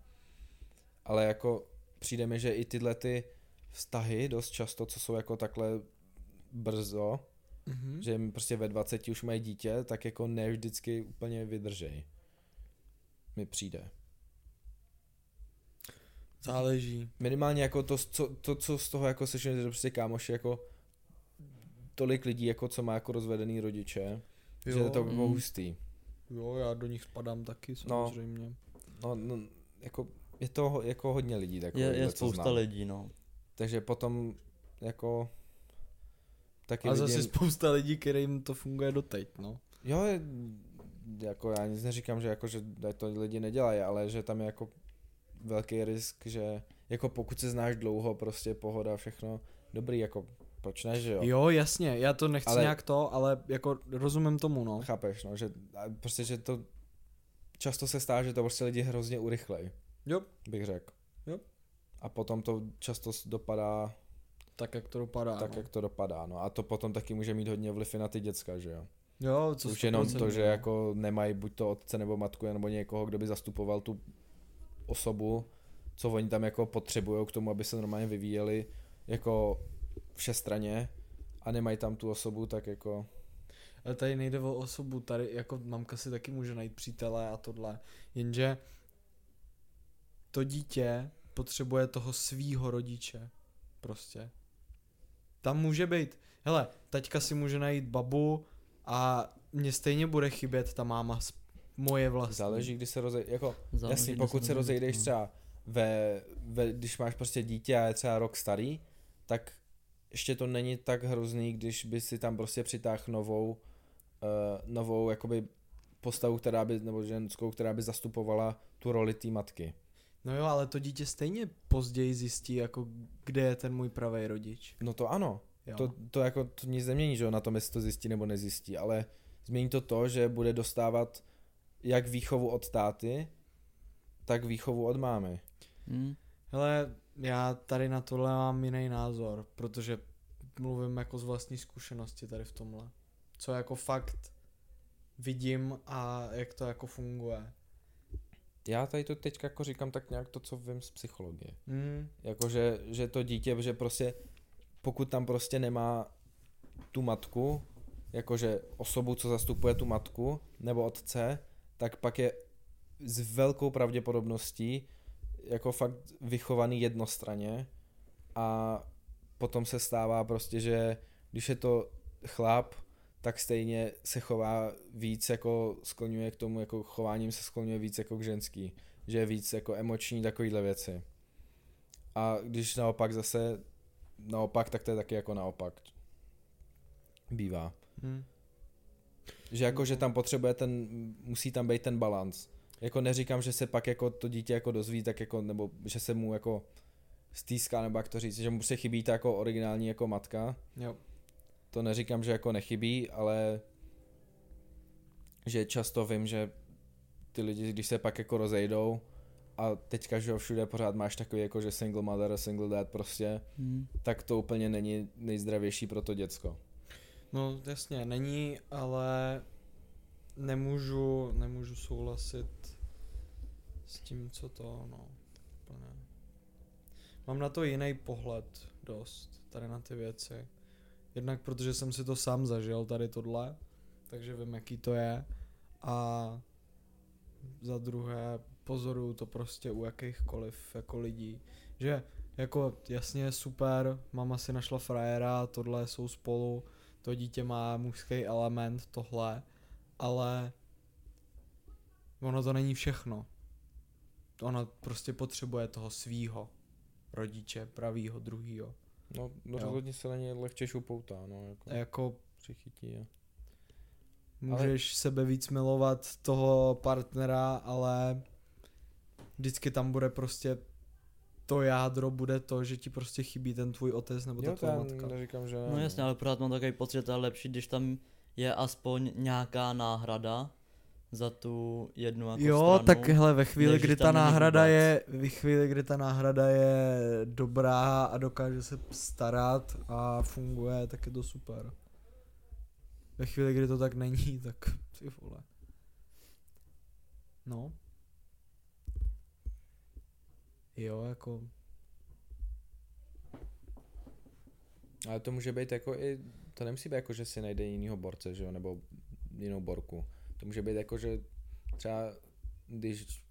Ale jako přijde mi, že i tyhle ty vztahy dost často, co jsou jako takhle brzo, Mm-hmm. že jim prostě ve 20 už mají dítě, tak jako ne vždycky úplně vydržej. Mi přijde. Záleží. Minimálně jako to, co, to, co z toho jako slyším, že prostě kámoši jako tolik lidí, jako co má jako rozvedený rodiče, jo, že je to jako mm. hustý. Jo, já do nich spadám taky samozřejmě. No, no, jako je to jako hodně lidí je, takový, je co spousta znám. lidí, no. Takže potom jako taky A zase vidím, spousta lidí, kterým to funguje doteď, no. Jo, je, jako já nic neříkám, že jako, že to lidi nedělají, ale že tam je jako velký risk, že jako pokud se znáš dlouho, prostě pohoda, všechno, dobrý, jako proč ne, že jo? Jo, jasně, já to nechci ale... Nějak to, ale jako rozumím tomu, no. Chápeš, no, že prostě, že to často se stává, že to prostě lidi hrozně urychlej, Jo, bych řekl. Jo. A potom to často dopadá tak jak to dopadá, tak, no. jak to dopadá, no a to potom taky může mít hodně vliv na ty děcka, že jo? Jo, co Už jenom 100%, to, že no. jako nemají buď to otce nebo matku, nebo někoho, kdo by zastupoval tu osobu, co oni tam jako potřebují k tomu, aby se normálně vyvíjeli jako všestraně a nemají tam tu osobu, tak jako Ale tady nejde o osobu, tady jako mamka si taky může najít přítele a tohle, jenže to dítě potřebuje toho svýho rodiče, prostě. Tam může být, hele, taťka si může najít babu a mě stejně bude chybět ta máma moje vlastní. záleží, kdy se rozej, jako Záleží, jasně, kde pokud se rozejdeš no. třeba ve, ve, když máš prostě dítě a je třeba rok starý, tak ještě to není tak hrozný, když by si tam prostě přitáhl novou, uh, novou jakoby postavu, která by, nebo ženskou, která by zastupovala tu roli té matky. No jo, ale to dítě stejně později zjistí, jako kde je ten můj pravý rodič. No to ano, Jo. to, to jako to nic nemění, že jo, na tom, jestli to zjistí nebo nezjistí, ale změní to to, že bude dostávat jak výchovu od táty, tak výchovu od mámy. Hmm. Hele, já tady na tohle mám jiný názor, protože mluvím jako z vlastní zkušenosti tady v tomhle. Co jako fakt vidím a jak to jako funguje. Já tady to teď jako říkám tak nějak to, co vím z psychologie. Mm, Jakože, že to dítě, že prostě pokud tam prostě nemá tu matku, jakože osobu, co zastupuje tu matku, nebo otce, tak pak je s velkou pravděpodobností jako fakt vychovaný jednostranně a potom se stává prostě, že když je to chlap, tak stejně se chová víc jako skloňuje k tomu, jako chováním se skloňuje víc jako k ženský, že je víc jako emoční takovýhle věci. A když naopak zase naopak, tak to je taky jako naopak. Bývá. mm. Že jako, že tam potřebuje ten, musí tam být ten balans. jako neříkám, že se pak jako to dítě jako dozví, tak jako, nebo že se mu jako stýská, nebo jak to říct, že mu se chybí ta jako originální jako matka. Jo. To neříkám, že jako nechybí, ale že často vím, že ty lidi, když se pak jako rozejdou a teďka, že všude pořád máš takový jako, že single mother, single dad prostě, Hmm. tak to úplně není nejzdravější pro to děcko. No jasně, není, ale nemůžu, nemůžu souhlasit s tím, co to, no, úplně. Mám na to jiný pohled dost, tady na ty věci. Jednak protože jsem si to sám zažil, tady tohle, takže vím, jaký to je. A za druhé pozoruju to prostě u jakýchkoliv jako lidí, že jako jasně super, mama si našla frajera, tohle jsou spolu, to dítě má mužský element, tohle, ale ono to není všechno. Ono prostě potřebuje toho svýho rodiče, pravýho, druhýho. No, Jo. rozhodně se na ně lehčeš upoutá, no, jako jako přichytí. Jo. můžeš sebe víc milovat toho partnera, ale vždycky tam bude prostě to jádro bude to, že ti prostě chybí ten tvůj otec nebo ta Jo, to tvoje já matka. neříkám, že No jasně, ale pořád mám takový pocit, že to je lepší, když tam je aspoň nějaká náhrada za tu jednu jako Jo, stranu. tak hele, ve chvíli, kdy ta náhrada je, ve chvíli, kdy ta náhrada je dobrá a dokáže se starat a funguje, tak je to super. Ve chvíli, kdy to tak není, tak ty vole. No. Jo, jako, Ale to může být jako i, to nemusí být jako, že si najde jinýho borce, že jo, nebo jinou borku. To může být jako, že třeba, když,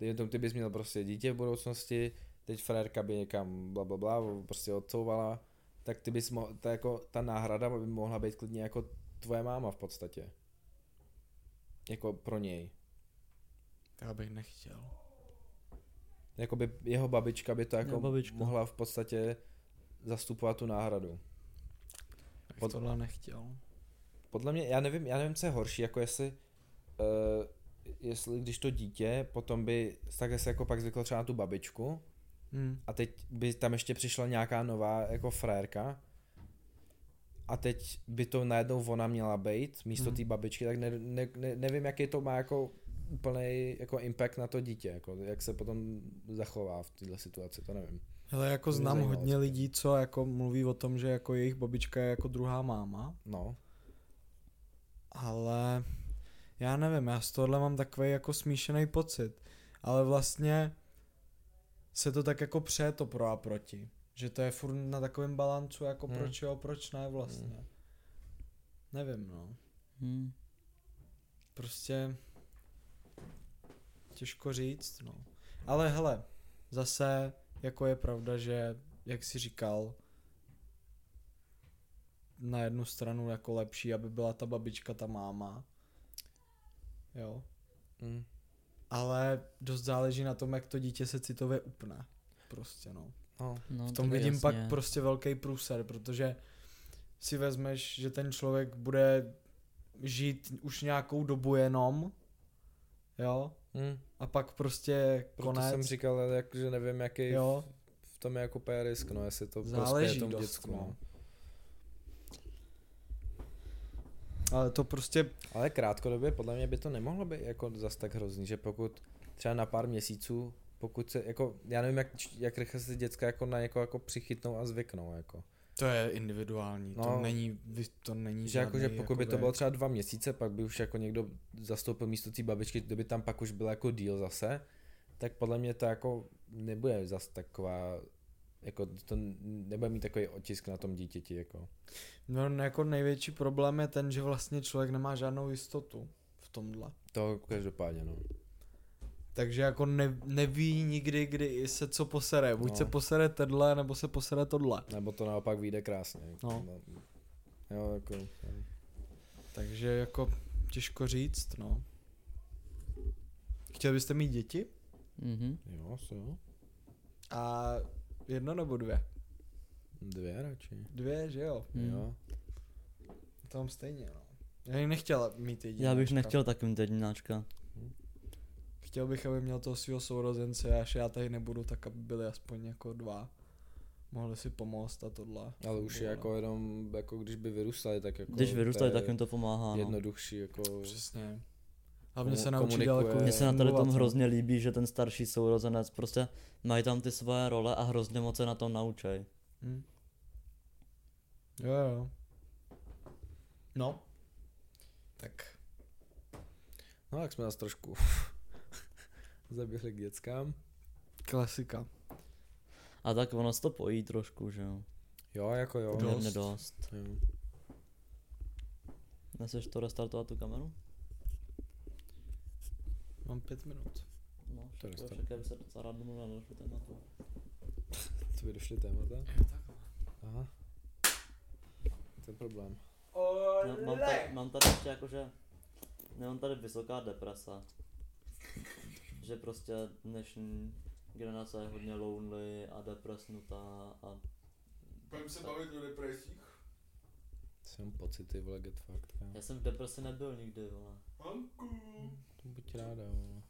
dejme tomu, ty bys měl prostě dítě v budoucnosti, teď frérka by někam bla bla bla, prostě odsouvala, tak ty bys mohl, ta, jako, ta náhrada by mohla být klidně jako tvoje máma v podstatě. Jako pro něj. já bych nechtěl. Jakoby jeho babička by to jako babička. mohla v podstatě zastupovat tu náhradu. Bych Pod- tohle nechtěl. Podle mě, já nevím, já nevím, co je horší, jako jestli, uh, jestli když to dítě potom by takhle se jako pak zvyklo třeba na tu babičku Hm. a teď by tam ještě přišla nějaká nová jako frérka a teď by to najednou ona měla být místo Mhm. té babičky, tak ne, ne, ne, nevím, jaký to má jako úplný jako impact na to dítě, jako jak se potom zachová v této situaci, to nevím. Hele, jako znám zajímalo hodně spíš. lidí, co jako mluví o tom, že jako jejich babička je jako druhá máma, No, ale já nevím, já z tohle mám takový jako smíšený pocit, ale vlastně se to tak jako pře to pro a proti, že to je furt na takovém balancu jako Hmm. proč jo, proč ne vlastně. Nevím, no. Hmm. Prostě těžko říct, no. Ale hele, zase jako je pravda, že jak jsi říkal, na jednu stranu jako lepší, aby byla ta babička, ta máma. Jo. mm. Ale dost záleží na tom, jak to dítě se citově upne. Prostě no. no. No, V tom tak vidím jasně. pak prostě velký průser, protože si vezmeš, že ten člověk bude žít už nějakou dobu jenom, jo, Mm. a pak prostě Proto konec. jsem říkal, jak, že nevím, jaký Jo. v tom je jako risk, no, jestli to Záleží prospěje tomu dost, děcku, no. no. Ale to prostě, Ale krátkodobě podle mě by to nemohlo být jako zas tak hrozný, že pokud třeba na pár měsíců, pokud se, jako, já nevím, jak, jak rychle se děcka jako na někoho jako přichytnou a zvyknou, jako. To je individuální, to No. není, vy- to není Že jako, že pokud by to bylo třeba dva měsíce, pak by už jako někdo zastoupil místo té babičky, kdyby tam pak už byl jako díl zase, tak podle mě to jako nebude zas taková, jako to nebude mít takový otisk na tom dítěti, jako. No jako největší problém je ten, že vlastně člověk nemá žádnou jistotu v tomhle. To každopádně, no. Takže jako ne, neví nikdy, kdy se co posere. Buď No. se posere tedle, nebo se posere tohle. Nebo to naopak vyjde krásně. No. Jo, jako. Takže jako těžko říct, no. Chtěl byste mít děti? Mhm. jo, co jo. A jedno nebo dvě? Dvě radši. Dvě, že jo? Hmm. Jo. To mám stejně, no. Já bych nechtěla mít jedináčka. Já bych nechtěl takovým jedináčka. Chtěl bych, aby měl toho svého sourozence, až já tady nebudu, tak aby byli aspoň jako dva. Mohli si pomoct a tohle. Ale už je jako no. jenom, jako když by vyrůstali, tak jako Když vyrůstali, tak jim to pomáhá. No. jednodušší, jako Přesně. Hlavně se naučí daleko Mně se na tady tom no. hrozně líbí, že ten starší sourozenec prostě mají tam ty svoje role a hrozně moc se na tom naučej. Hm. Jo, jo. No. Tak. No tak jsme nás trošku zaběhli k dětskám. Klasika. A tak ono se to pojí trošku, že jo. Jo, jako jo. Dost. Poměrně dost. Jo. Nechceš to restartovat tu kameru? Mám pět minut. No, To však já bych se docela rád domluvil na další tématu. Co by došly témata? Aha. To je problém. No, mám, tady, mám tady ještě jakože, nemám tady vysoká deprese. Že prostě dnešní generace je hodně lonely a depresnutá a Budeme se bavit o depresích. Jsem pocity, vole, get fucked, kámo. já jsem v depresi nebyl nikdy, vole. Hanku. To buď ráda, vole.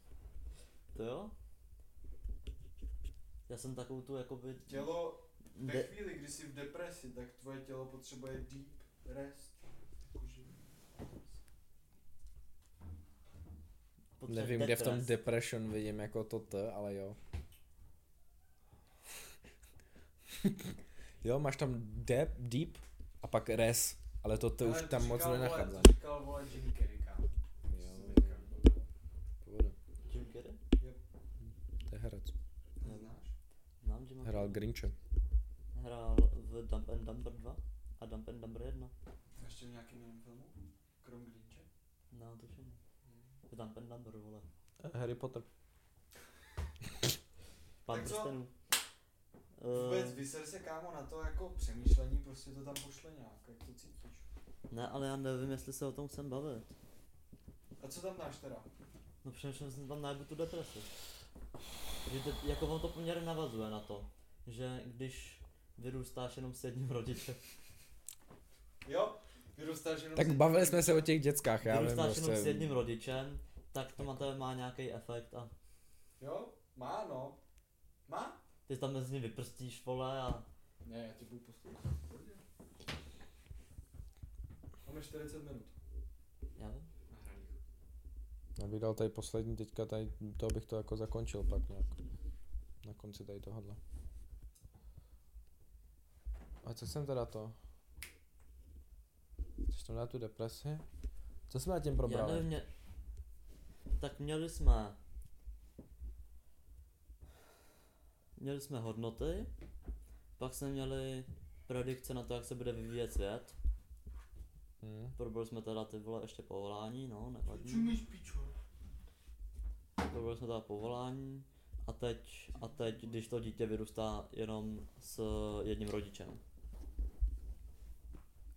To jo? Já jsem takovou tu jakoby... Tělo, ve De- chvíli, kdy jsi v depresi, tak tvoje tělo potřebuje deep rest. Jakože... Nevím, kde v tom depres. depression vidím jako to T, ale jo. jo, máš tam deep, deep a pak res, ale to T už tam moc nenacházím. To říkal, vole, Jim Carrey, kámo. Jo. Jim Carrey? To je herec. Neznáš? Znám Jima Hrál. Grinche. Hrál v Dump and Dumber 2 a Dump and Dumber 1. Ještě v nějakém jiném filmu? Krom Grinche? No, tuším. V And Dumber, vole. Harry Potter. Pán prstenů. Vůbec Eh, vyser se kámo na to jako přemýšlení, prostě to tam pošle nějak, jak to cítíš. ne, ale já nevím, jestli se o tom chcem bavit. A co tam dáš teda? No přemýšlel jsem tam najdu tu depresi. Že te, jako on to poměrně navazuje na to, že když vyrůstáš jenom s jedním rodičem, Jo? Vyrůstáš jenom Tak bavili jsme se o těch dětskách, já vím, vyrůstáš jenom s prostě. jedním rodičem, tak to na tebe má nějaký efekt a Jo? Má no. Má? ty tam mezi nimi vyprstíš, vole, a Ne, já tě budu poslouchat. Máme 40 minut. já vím. Nahraných. Abych dal tady poslední teďka, tady, to bych to jako zakončil pak nějak. Na konci tady tohohle. A co jsem teda to? Chceš to na tu depresi? Co jsme na tím Já probrali? nevím, mě... Tak měli jsme... Měli jsme hodnoty, pak jsme měli predikce na to, jak se bude vyvíjet svět. Hmm. Probrali jsme teda ty vole ještě povolání, no, nevadí. pičo? Probrali jsme teda povolání a teď, a teď, když to dítě vyrůstá jenom s jedním rodičem.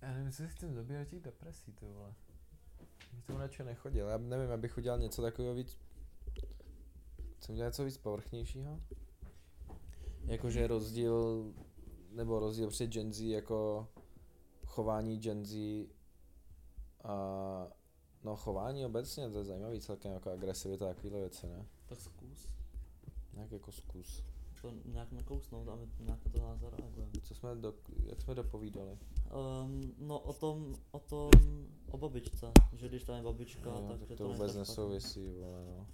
Já nevím, co si chcem dobírat těch depresí, ty vole. Bych tomu radši nechodil, já nevím, abych udělal něco takového víc... Chcem udělat něco víc povrchnějšího? Jakože rozdíl, nebo rozdíl před Gen Z jako chování Gen Z a no chování obecně, to je zajímavý celkem jako agresivita a takovýhle věci, ne? Tak zkus Nějak jako zkus. To nějak nakousnout a my nějak na to nás zareagujeme. Co jsme, do, jak jsme dopovídali? Um, no o tom, o tom, o babičce, že když tam je babička, No, tak, tak to není vůbec nesouvisí, vole, no.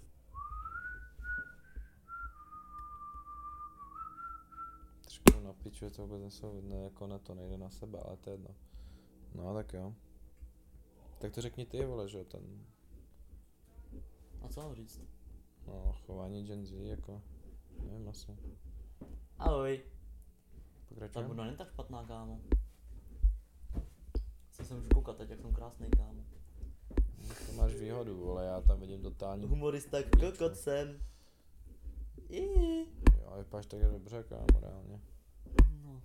Trošku na piču, to vůbec nesouvisí, ne, jako na to nejde na sebe, ale to je jedno. No, tak jo. Tak to řekni ty, vole, že jo, ten. A co mám říct? no, chování Gen Z, jako, nevím asi. Ahoj. Ta Pokračujeme? buda není tak špatná, kámo. Se jsem už koukat teď, jak jsem krásný, kámo. No, To máš výhodu, vole, já tam vidím totální, Humorista kokot jsem. Iii. jo, vypadáš tak dobře, kámo, reálně. No.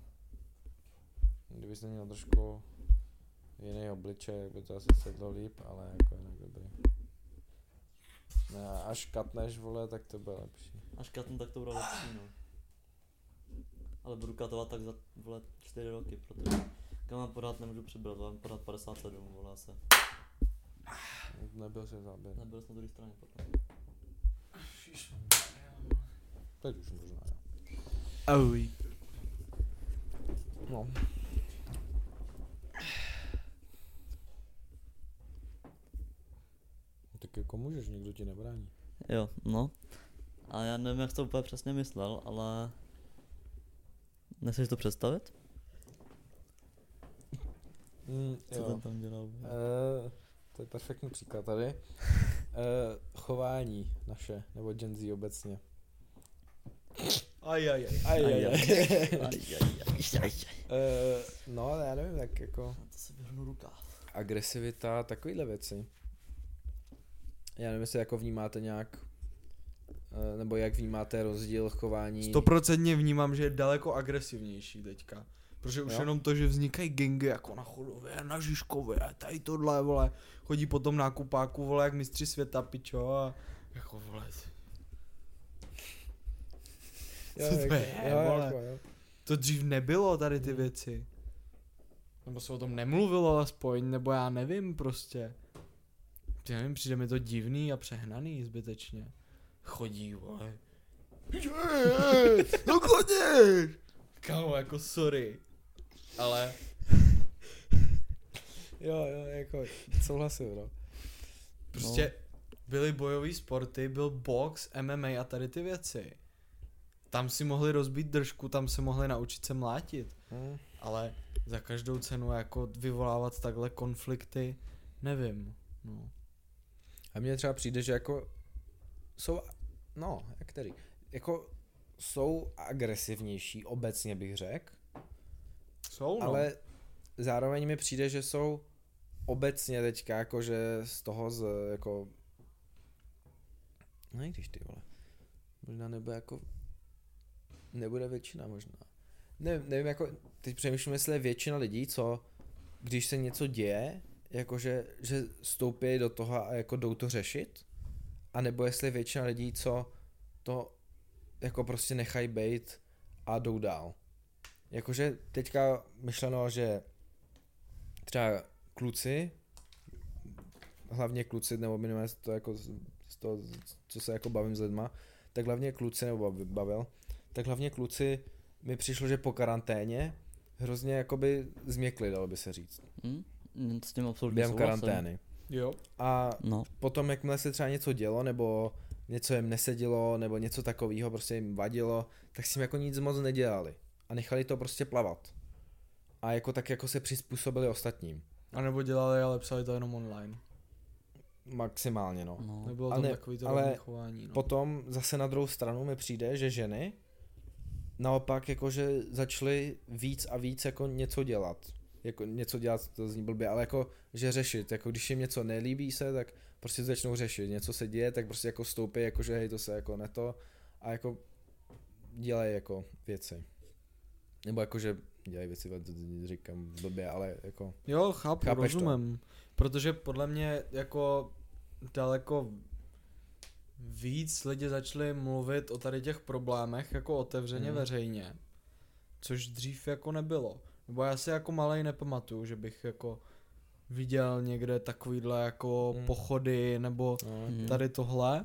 Kdybys neměl trošku jiný obličej, by to asi sedlo líp, ale jako jinak dobrý. Ne, až katneš, vole, tak to bude lepší. Až katnu, tak to bude lepší, no. Ale budu katovat tak za, vole, 4 roky, protože kam mám podat, nemůžu přibrat, mám podat 57, vole, se. Nebyl jsi v záběru. Nebyl jsem na druhé straně potom. Teď už možná, jo. Oj. No. Tak jako můžeš, nikdo ti nebrání. Jo, no. A já nevím, jak to úplně přesně myslel, ale... Nechceš to představit? Mm, Co jo. ten tam dělal? Uh, to je perfektní příklad tady. Uh, chování naše, nebo Gen Z obecně. Aj, aj, aj. Aj, aj, aj. aj. Aj, aj, aj, aj. Eh, no, ale já nevím, tak jako to si vyhrnu rukáv. agresivita, takovýhle věci. Já nevím, jestli jako vnímáte nějak, nebo jak vnímáte rozdíl chování. Stoprocentně vnímám, že je daleko agresivnější teďka. Protože už Jo. jo? jenom to, že vznikají gengy jako na Chodově, na Žižkově, tady tohle, vole, chodí potom na kupáku, vole, jak mistři světa, pičo, a jako, vole, jo, co to jako, je, jo, vole? jako, jo. to dřív nebylo tady ty Hmm. věci. Nebo se o tom nemluvilo aspoň, nebo já nevím prostě. Já nevím, přijde mi to divný a přehnaný zbytečně. Chodí, vole. No chodíš! Kámo, jako sorry. Ale jo, jo, jako souhlasím, no. prostě byly bojové sporty, byl box, MMA a tady ty věci. Tam si mohli rozbít držku, tam se mohli naučit se mlátit. Hm. Ale za každou cenu jako vyvolávat takhle konflikty, nevím. No. A mně třeba přijde, že jako jsou, no, jak který, jako jsou agresivnější, obecně bych řekl, Jsou, no. ale zároveň mi přijde, že jsou obecně teďka jakože z toho z jako no i když ty vole možná nebude jako nebude většina možná. Nevím, nevím jako teď přemýšlím jestli je většina lidí co když se něco děje jakože že stoupí do toho a jako jdou to řešit a nebo jestli je většina lidí co to jako prostě nechají bejt a jdou dál jakože teďka myšleno, že třeba kluci, hlavně kluci, nebo minimálně to jako z, toho, co se jako bavím s lidma, tak hlavně kluci, nebo bav- bavil, tak hlavně kluci mi přišlo, že po karanténě hrozně jakoby změkli, dalo by se říct, Hm? Hm, S tím absolutně během karantény. Jo. A No, potom, jakmile se třeba něco dělo, nebo něco jim nesedělo, nebo něco takového prostě jim vadilo, tak si jim jako nic moc nedělali. A nechali to prostě plavat. A jako tak jako se přizpůsobili ostatním. A nebo dělali, ale psali to jenom online. Maximálně, no. no. Nebylo A tam ne- takový to ale chování. No. Potom zase na druhou stranu mi přijde, že ženy naopak jakože začaly víc a víc jako něco dělat. Jako něco dělat, to zní blbě, ale jako, že řešit, jako když jim něco nelíbí se, tak prostě začnou řešit, něco se děje, tak prostě jako stoupí, jako že hej, to se jako neto a jako dělají jako věci. Nebo jako, že dělají věci, to říkám blbě, ale jako, Jo, chápu, Chápeš to? rozumím. Protože podle mě jako daleko víc lidi začali mluvit o tady těch problémech jako otevřeně Mhm. veřejně. Což dřív jako nebylo. Nebo já si jako malej nepamatuju, že bych jako viděl někde takovýhle jako Mhm. pochody nebo Mhm. tady tohle.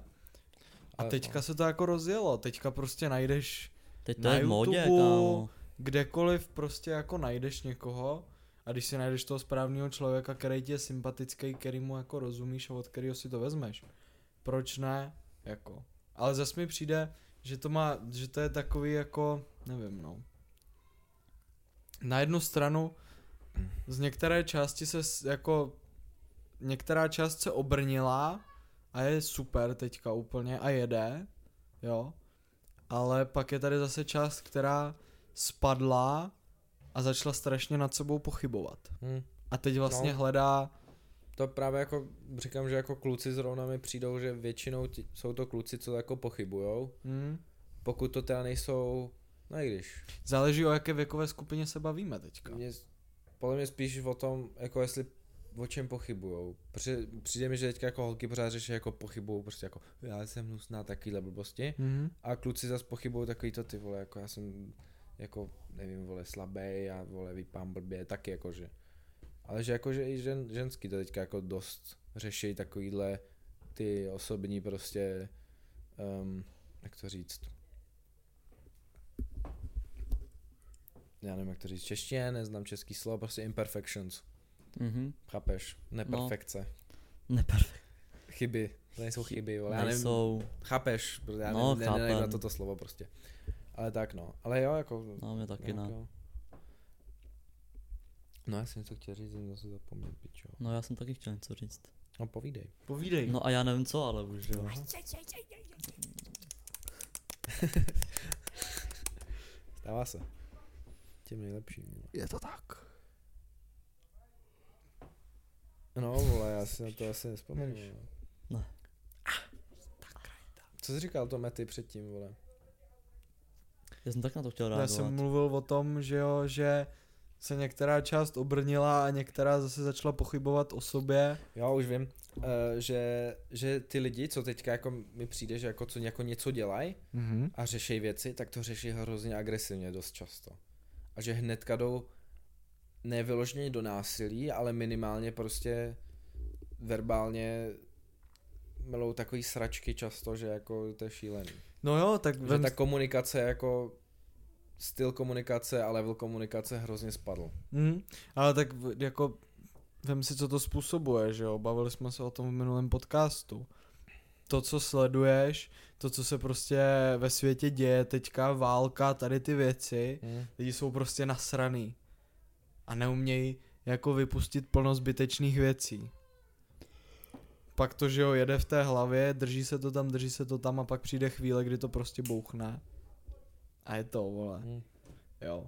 A teďka se to jako rozjelo. Teďka prostě najdeš Teď to na je v modě, kámo. kdekoliv prostě jako najdeš někoho a když si najdeš toho správného člověka, který ti je sympatický, který mu jako rozumíš a od kterého si to vezmeš. Proč ne? Jako. Ale zase mi přijde, že to má, že to je takový jako, nevím no. Na jednu stranu z některé části se jako některá část se obrnila a je super teďka úplně a jede, jo. Ale pak je tady zase část, která spadla a začala strašně nad sebou pochybovat. hm. A teď vlastně No. hledá, To právě jako říkám, že jako kluci zrovna mi přijdou, že většinou ti, jsou to kluci, co jako pochybujou. hm, Pokud to teda nejsou, no i když. záleží o jaké věkové skupině se bavíme teďka. Mě, podle mě spíš o tom, jako jestli o čem pochybujou. Protože přijde mi, že teďka jako holky pořád řeší jako pochybují, prostě jako já jsem hnusná takovýhle blbosti. Mhm. A kluci zase pochybují takový to ty vole, jako já jsem jako nevím, vole, slabý a vole, vypám blbě, taky jakože. Ale že jakože i žen, ženský to teďka jako dost řeší takovýhle ty osobní prostě um, jak to říct, já nevím, jak to říct, češtině, neznám český slovo, prostě imperfections, Mhm. chápeš, neperfekce, Neperfekt. chyby, to nejsou chyby, vole, já nevím, Nejsou, chápeš, já No, ne, ne, nenajdu na toto slovo prostě, ale tak no, ale jo, jako, no mě taky ne. jo. No já jsem něco chtěl říct, jsem zase zapomněl, pičo. No já jsem taky chtěl něco říct. No povídej. Povídej. No a já nevím co, ale už jo. Stává se. Těm nejlepším. vole. Je to tak. No vole, já si na to asi nespomenu. Ne. Co jsi říkal to Mety předtím, vole? Já jsem tak na to chtěl Já reagovat. jsem mluvil o tom, že jo, že se některá část obrnila a některá zase začala pochybovat o sobě. Jo, už vím, uh, že, že ty lidi, co teďka jako mi přijde, že jako, co jako něco dělají Mhm. a řeší věci, tak to řeší hrozně agresivně dost často. A že hnedka jdou nevyloženě do násilí, ale minimálně prostě verbálně melou takový sračky často, že jako to je šílený. No jo, tak Že vem, ta komunikace jako styl komunikace a level komunikace hrozně spadl. Mhm. ale tak jako vem si, co to způsobuje, že jo, bavili jsme se o tom v minulém podcastu. To, co sleduješ, to, co se prostě ve světě děje, teďka válka, tady ty věci, Hmm. lidi jsou prostě nasraný a neumějí jako vypustit plno zbytečných věcí. Pak to, že jo, jede v té hlavě, drží se to tam, drží se to tam a pak přijde chvíle, kdy to prostě bouchne. A je to, vole. Hmm. Jo.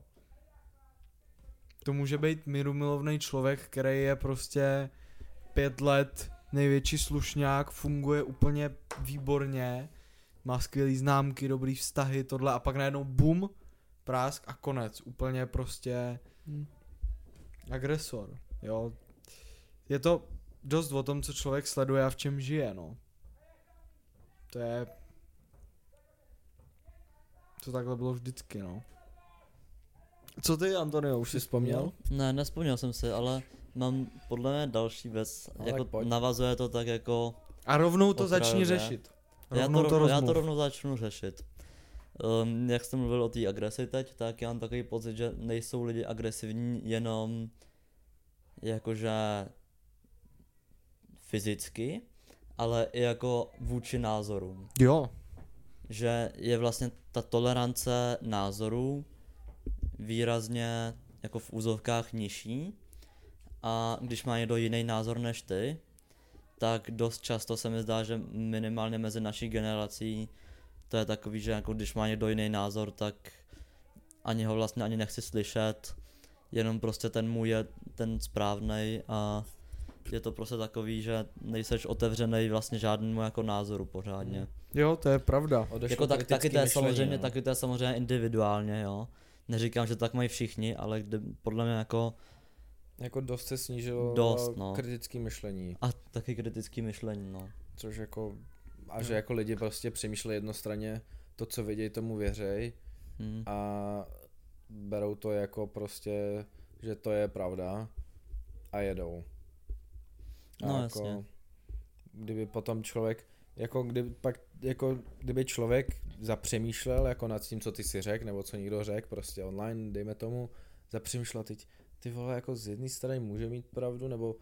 To může být mírumilovný člověk, který je prostě pět let největší slušňák, funguje úplně výborně, má skvělý známky, dobrý vztahy, tohle a pak najednou bum, prásk a konec. Úplně prostě Hmm. agresor, jo. Je to dost o tom, co člověk sleduje a v čem žije, no. To je... To takhle bylo vždycky, no. Co ty, Antonio, už jsi vzpomněl? Ne, nespomněl jsem si, ale mám podle mě další věc. No, jako pojď. navazuje to tak jako... A rovnou to začni Okrajově. řešit. Já to, Rovnou to, rovnou, já to rovnou začnu řešit. Um, jak jste mluvil o té agresi teď, tak já mám takový pocit, že nejsou lidi agresivní jenom jakože fyzicky, ale i jako vůči názorům. Jo. Že je vlastně ta tolerance názorů výrazně jako v úzovkách nižší a když má někdo jiný názor než ty, tak dost často se mi zdá, že minimálně mezi naší generací to je takový, že jako když má někdo jiný názor, tak ani ho vlastně ani nechci slyšet, jenom prostě ten můj je ten správný a je to prostě takový, že nejseš otevřený vlastně žádnému jako názoru pořádně. Jo, to je pravda. Odešlo Jako tak, taky to je myšlení, samozřejmě, no. taky to je samozřejmě individuálně, jo. Neříkám, že tak mají všichni, ale kdy, podle mě jako Jako dost se snížilo Dost, no. kritické myšlení, a taky kritický myšlení, no. což jako, a že jako lidi prostě přemýšlejí jednostranně, to, co vidějí, tomu věřej Hmm. a berou to jako prostě, že to je pravda a jedou. A No, jako, jasně. Kdyby potom člověk, jako kdyby, pak, jako kdyby člověk zapřemýšlel jako nad tím, co ty si řekl, nebo co někdo řekl, prostě online, dejme tomu, zapřemýšlel teď, ty vole, jako z jedné strany může mít pravdu, nebo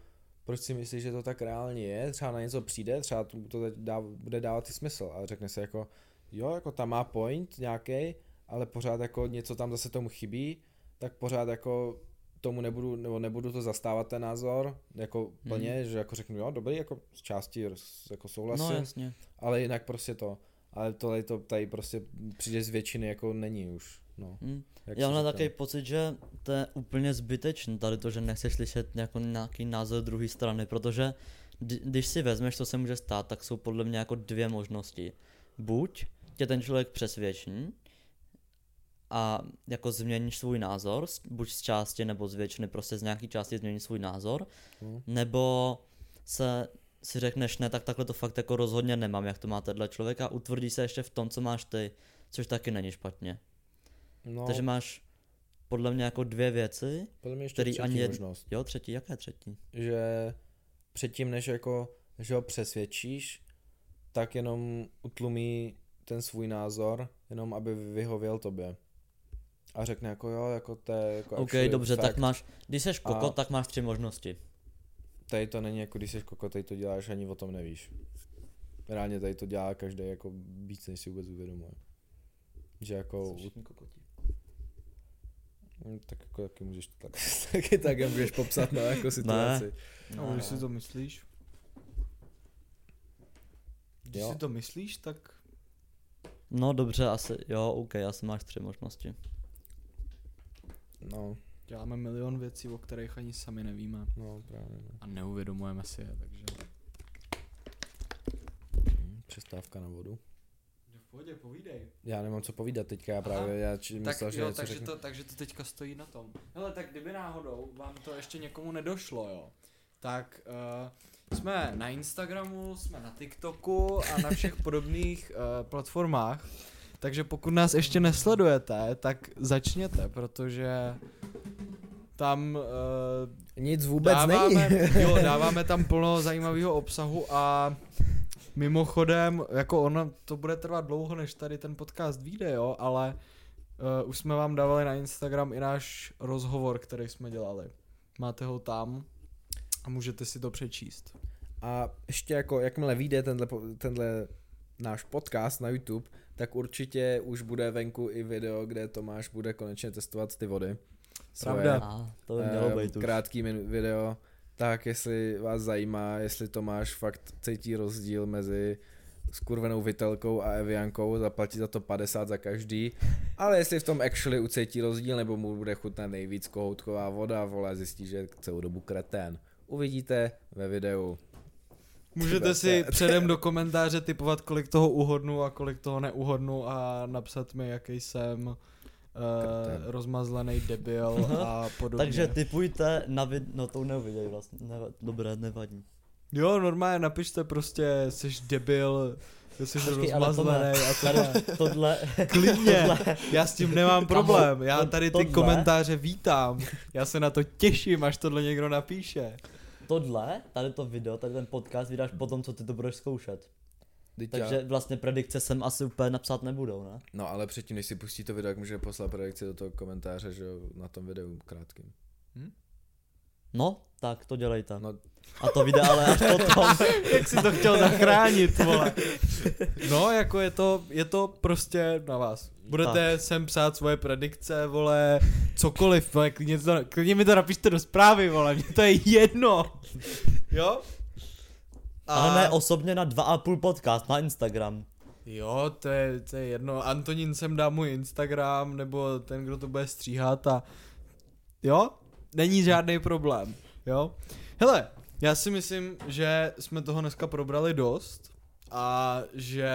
proč si myslíš, že to tak reálně je, třeba na něco přijde, třeba to, to dá, bude dávat i smysl, ale řekne se jako, jo, jako tam má point nějaký, ale pořád jako něco tam zase tomu chybí, tak pořád jako tomu nebudu, nebo nebudu to zastávat ten názor, jako plně, Hmm. že jako řeknu, jo, dobrý, jako z části jako souhlasím, No jasně. ale jinak prostě to, ale tohle to tady prostě přijde z většiny jako není už, no. Hmm. Já mám takový pocit, že to je úplně zbytečný tady to, že nechceš slyšet jako nějaký názor druhé strany, protože kdy- když si vezmeš, co se může stát, tak jsou podle mě jako dvě možnosti. Buď tě ten člověk přesvědčí a jako změníš svůj názor, buď z části nebo z většiny, prostě z nějaký části změníš svůj názor, Hmm. nebo se si řekneš, ne, tak takhle to fakt jako rozhodně nemám, jak to má tenhle člověk a utvrdí se ještě v tom, co máš ty, což taky není špatně. No, Takže máš podle mě jako dvě věci. podle mě ještě který třetí ani možnost. Jo, třetí, jaké třetí? že předtím, než jako, že ho přesvědčíš, tak jenom utlumí ten svůj názor, jenom aby vyhověl tobě. A řekne jako jo, jako to je jako OK, dobře, fact. tak máš, když seš kokot, A- tak máš tři možnosti. Tady to není jako když jsi kokot, tady to děláš, ani o tom nevíš. Reálně tady to dělá každý jako víc, než si vůbec uvědomuje. Že jako, hm, tak jako taky můžeš to tak, taky tak můžeš popsat, no, jako situaci. No, když si to myslíš. Když Jo. si to myslíš, tak No dobře, asi, jo, OK, asi máš tři možnosti. No, děláme milion věcí, o kterých ani sami nevíme. no právě. No. A neuvědomujeme si je, takže... Hm, Přestávka na vodu. Pohodě, povídej. Já nemám co povídat teďka, já Aha. právě, já či, Tak myslel, že jo, něco takže to, takže to teďka stojí na tom. Hele, tak kdyby náhodou vám to ještě někomu nedošlo, jo, tak uh, jsme na Instagramu, jsme na TikToku a na všech podobných uh, platformách. Takže pokud nás ještě nesledujete, tak začněte, protože tam uh, Nic vůbec dáváme, není. jo, dáváme tam plno zajímavého obsahu a mimochodem, jako ono, to bude trvat dlouho, než tady ten podcast vyjde, jo, ale uh, už jsme vám dávali na Instagram i náš rozhovor, který jsme dělali. Máte ho tam a můžete si to přečíst. A ještě jako, jakmile vyjde tenhle, tenhle náš podcast na YouTube, tak určitě už bude venku i video, kde Tomáš bude konečně testovat ty vody. Pravda. A to by mělo Ehm, být už. krátký video, tak jestli vás zajímá, jestli Tomáš fakt cítí rozdíl mezi skurvenou vitelkou a Eviankou, zaplatí za to 50 za každý, ale jestli v tom actually ucítí rozdíl, nebo mu bude chutnat nejvíc kohoutková voda, vole, zjistí, že je celou dobu kretén. Uvidíte ve videu. Můžete si předem do komentáře typovat, kolik toho uhodnu a kolik toho neuhodnu a napsat mi, jaký jsem uh, rozmazlený debil a podobně. Takže typujte na vid... no to neuviděj vlastně, Neva... dobré, nevadí. Jo, normálně napište prostě, jsi debil, jsi Počkej, rozmazlený a tohle. Tady tohle, Klidně, já s tím nemám problém, já to- tady ty tohle- komentáře vítám, já se na to těším, až tohle někdo napíše. tohle, tady to video, tady ten podcast vydáš potom, co ty to budeš zkoušet. Teď Takže já- vlastně predikce sem asi úplně napsat nebudou, ne? No ale předtím, než si pustí to video, tak může poslat predikci do toho komentáře, že jo, na tom videu krátkým. No, tak to dělejte. No, A to vyjde ale až potom. Jak si to chtěl zachránit, vole. No, jako je to, je to prostě na vás. Budete sem psát svoje predikce, vole, cokoliv, vole, klidně, to, klidně mi to napište do zprávy, vole, mě to je jedno. Jo? Ale ne osobně na 2,5 podcast na Instagram. Jo, to je, to je jedno. Antonín sem dá můj Instagram, nebo ten, kdo to bude stříhat a jo, není žádný problém, jo. Hele, já si myslím, že jsme toho dneska probrali dost a že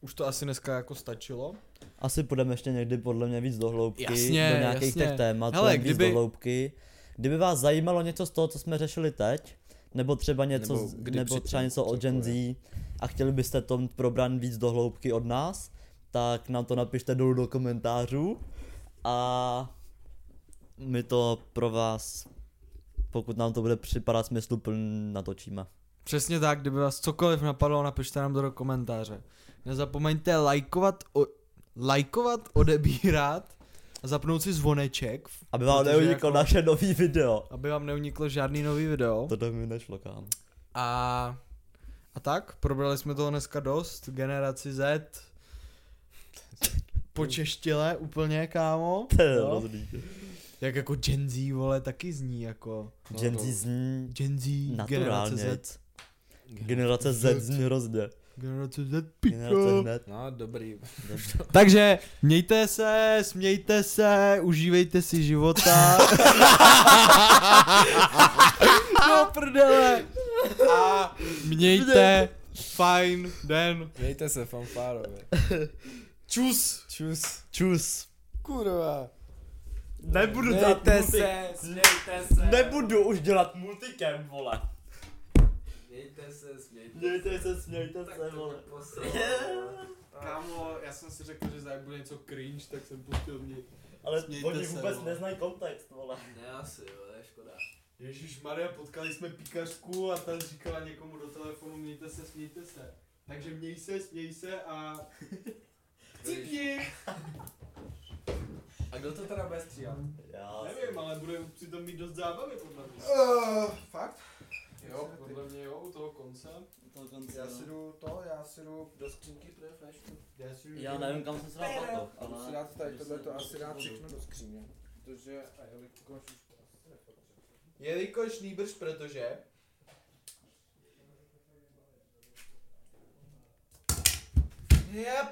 už to asi dneska jako stačilo. Asi půjdeme ještě někdy podle mě víc do hloubky, Jasně, do nějakých jasně. těch témat, Hele, Hele, víc kdyby- do hloubky. Kdyby vás zajímalo něco z toho, co jsme řešili teď, nebo třeba něco, Nebo kdy nebo předtím, třeba něco o Gen Z a chtěli byste to probrat víc do hloubky od nás, tak nám to napište dolů do komentářů a my to pro vás, pokud nám to bude připadat smysluplný, natočíme. Přesně tak, kdyby vás cokoliv napadlo, napište nám to do komentáře. Nezapomeňte lajkovat, o, lajkovat, odebírat zapnout si zvoneček, Aby vám neuniklo jako- naše nový video. aby vám neuniklo žádný nový video. To mi nešlo, kámo. A, a tak, probrali jsme toho dneska dost, generaci Z, počeštile úplně, kámo. To je hrozný. Jak jako Gen Z, vole, taky zní jako Gen Z zní Gen Z, generace naturálně. Z. Generace Z zní hrozně. Generace Z, pičo. no dobrý. Takže mějte se, smějte se, užívejte si života. no prdele. A mějte fajn den. Mějte se fanfárově. Čus. Čus. Čus. Kurva. Nebudu Mějte se, smějte se. Nebudu už dělat multicam, vole. Mějte se, smějte Mějte se, smějte se, vole. Kámo, já jsem si řekl, že bude něco cringe, tak jsem pustil mě. Ale Smějte oni se, vůbec vole. neznají kontext, vole. Ne, asi jo, to je škoda. Ježíš Maria, potkali jsme píkařku a ta říkala někomu do telefonu, mějte se, smějte se. Takže měj se, směj se a... Cípni! A kdo to teda bude stříhat? Já Nevím, ale bude přitom mít dost zábavy podle mě. Uh, fakt? Jo, podle mě jo, u toho konce. To konce, Já no. si jdu to, já si jdu do skřínky pro flashku. Já, si Já nevím, kam jsem se dal pato, Ale si dát tady tohle to asi dát všechno do skříně. Protože, a jelikož už to asi nepotřebuji. Jelikož nýbrž, protože Yep.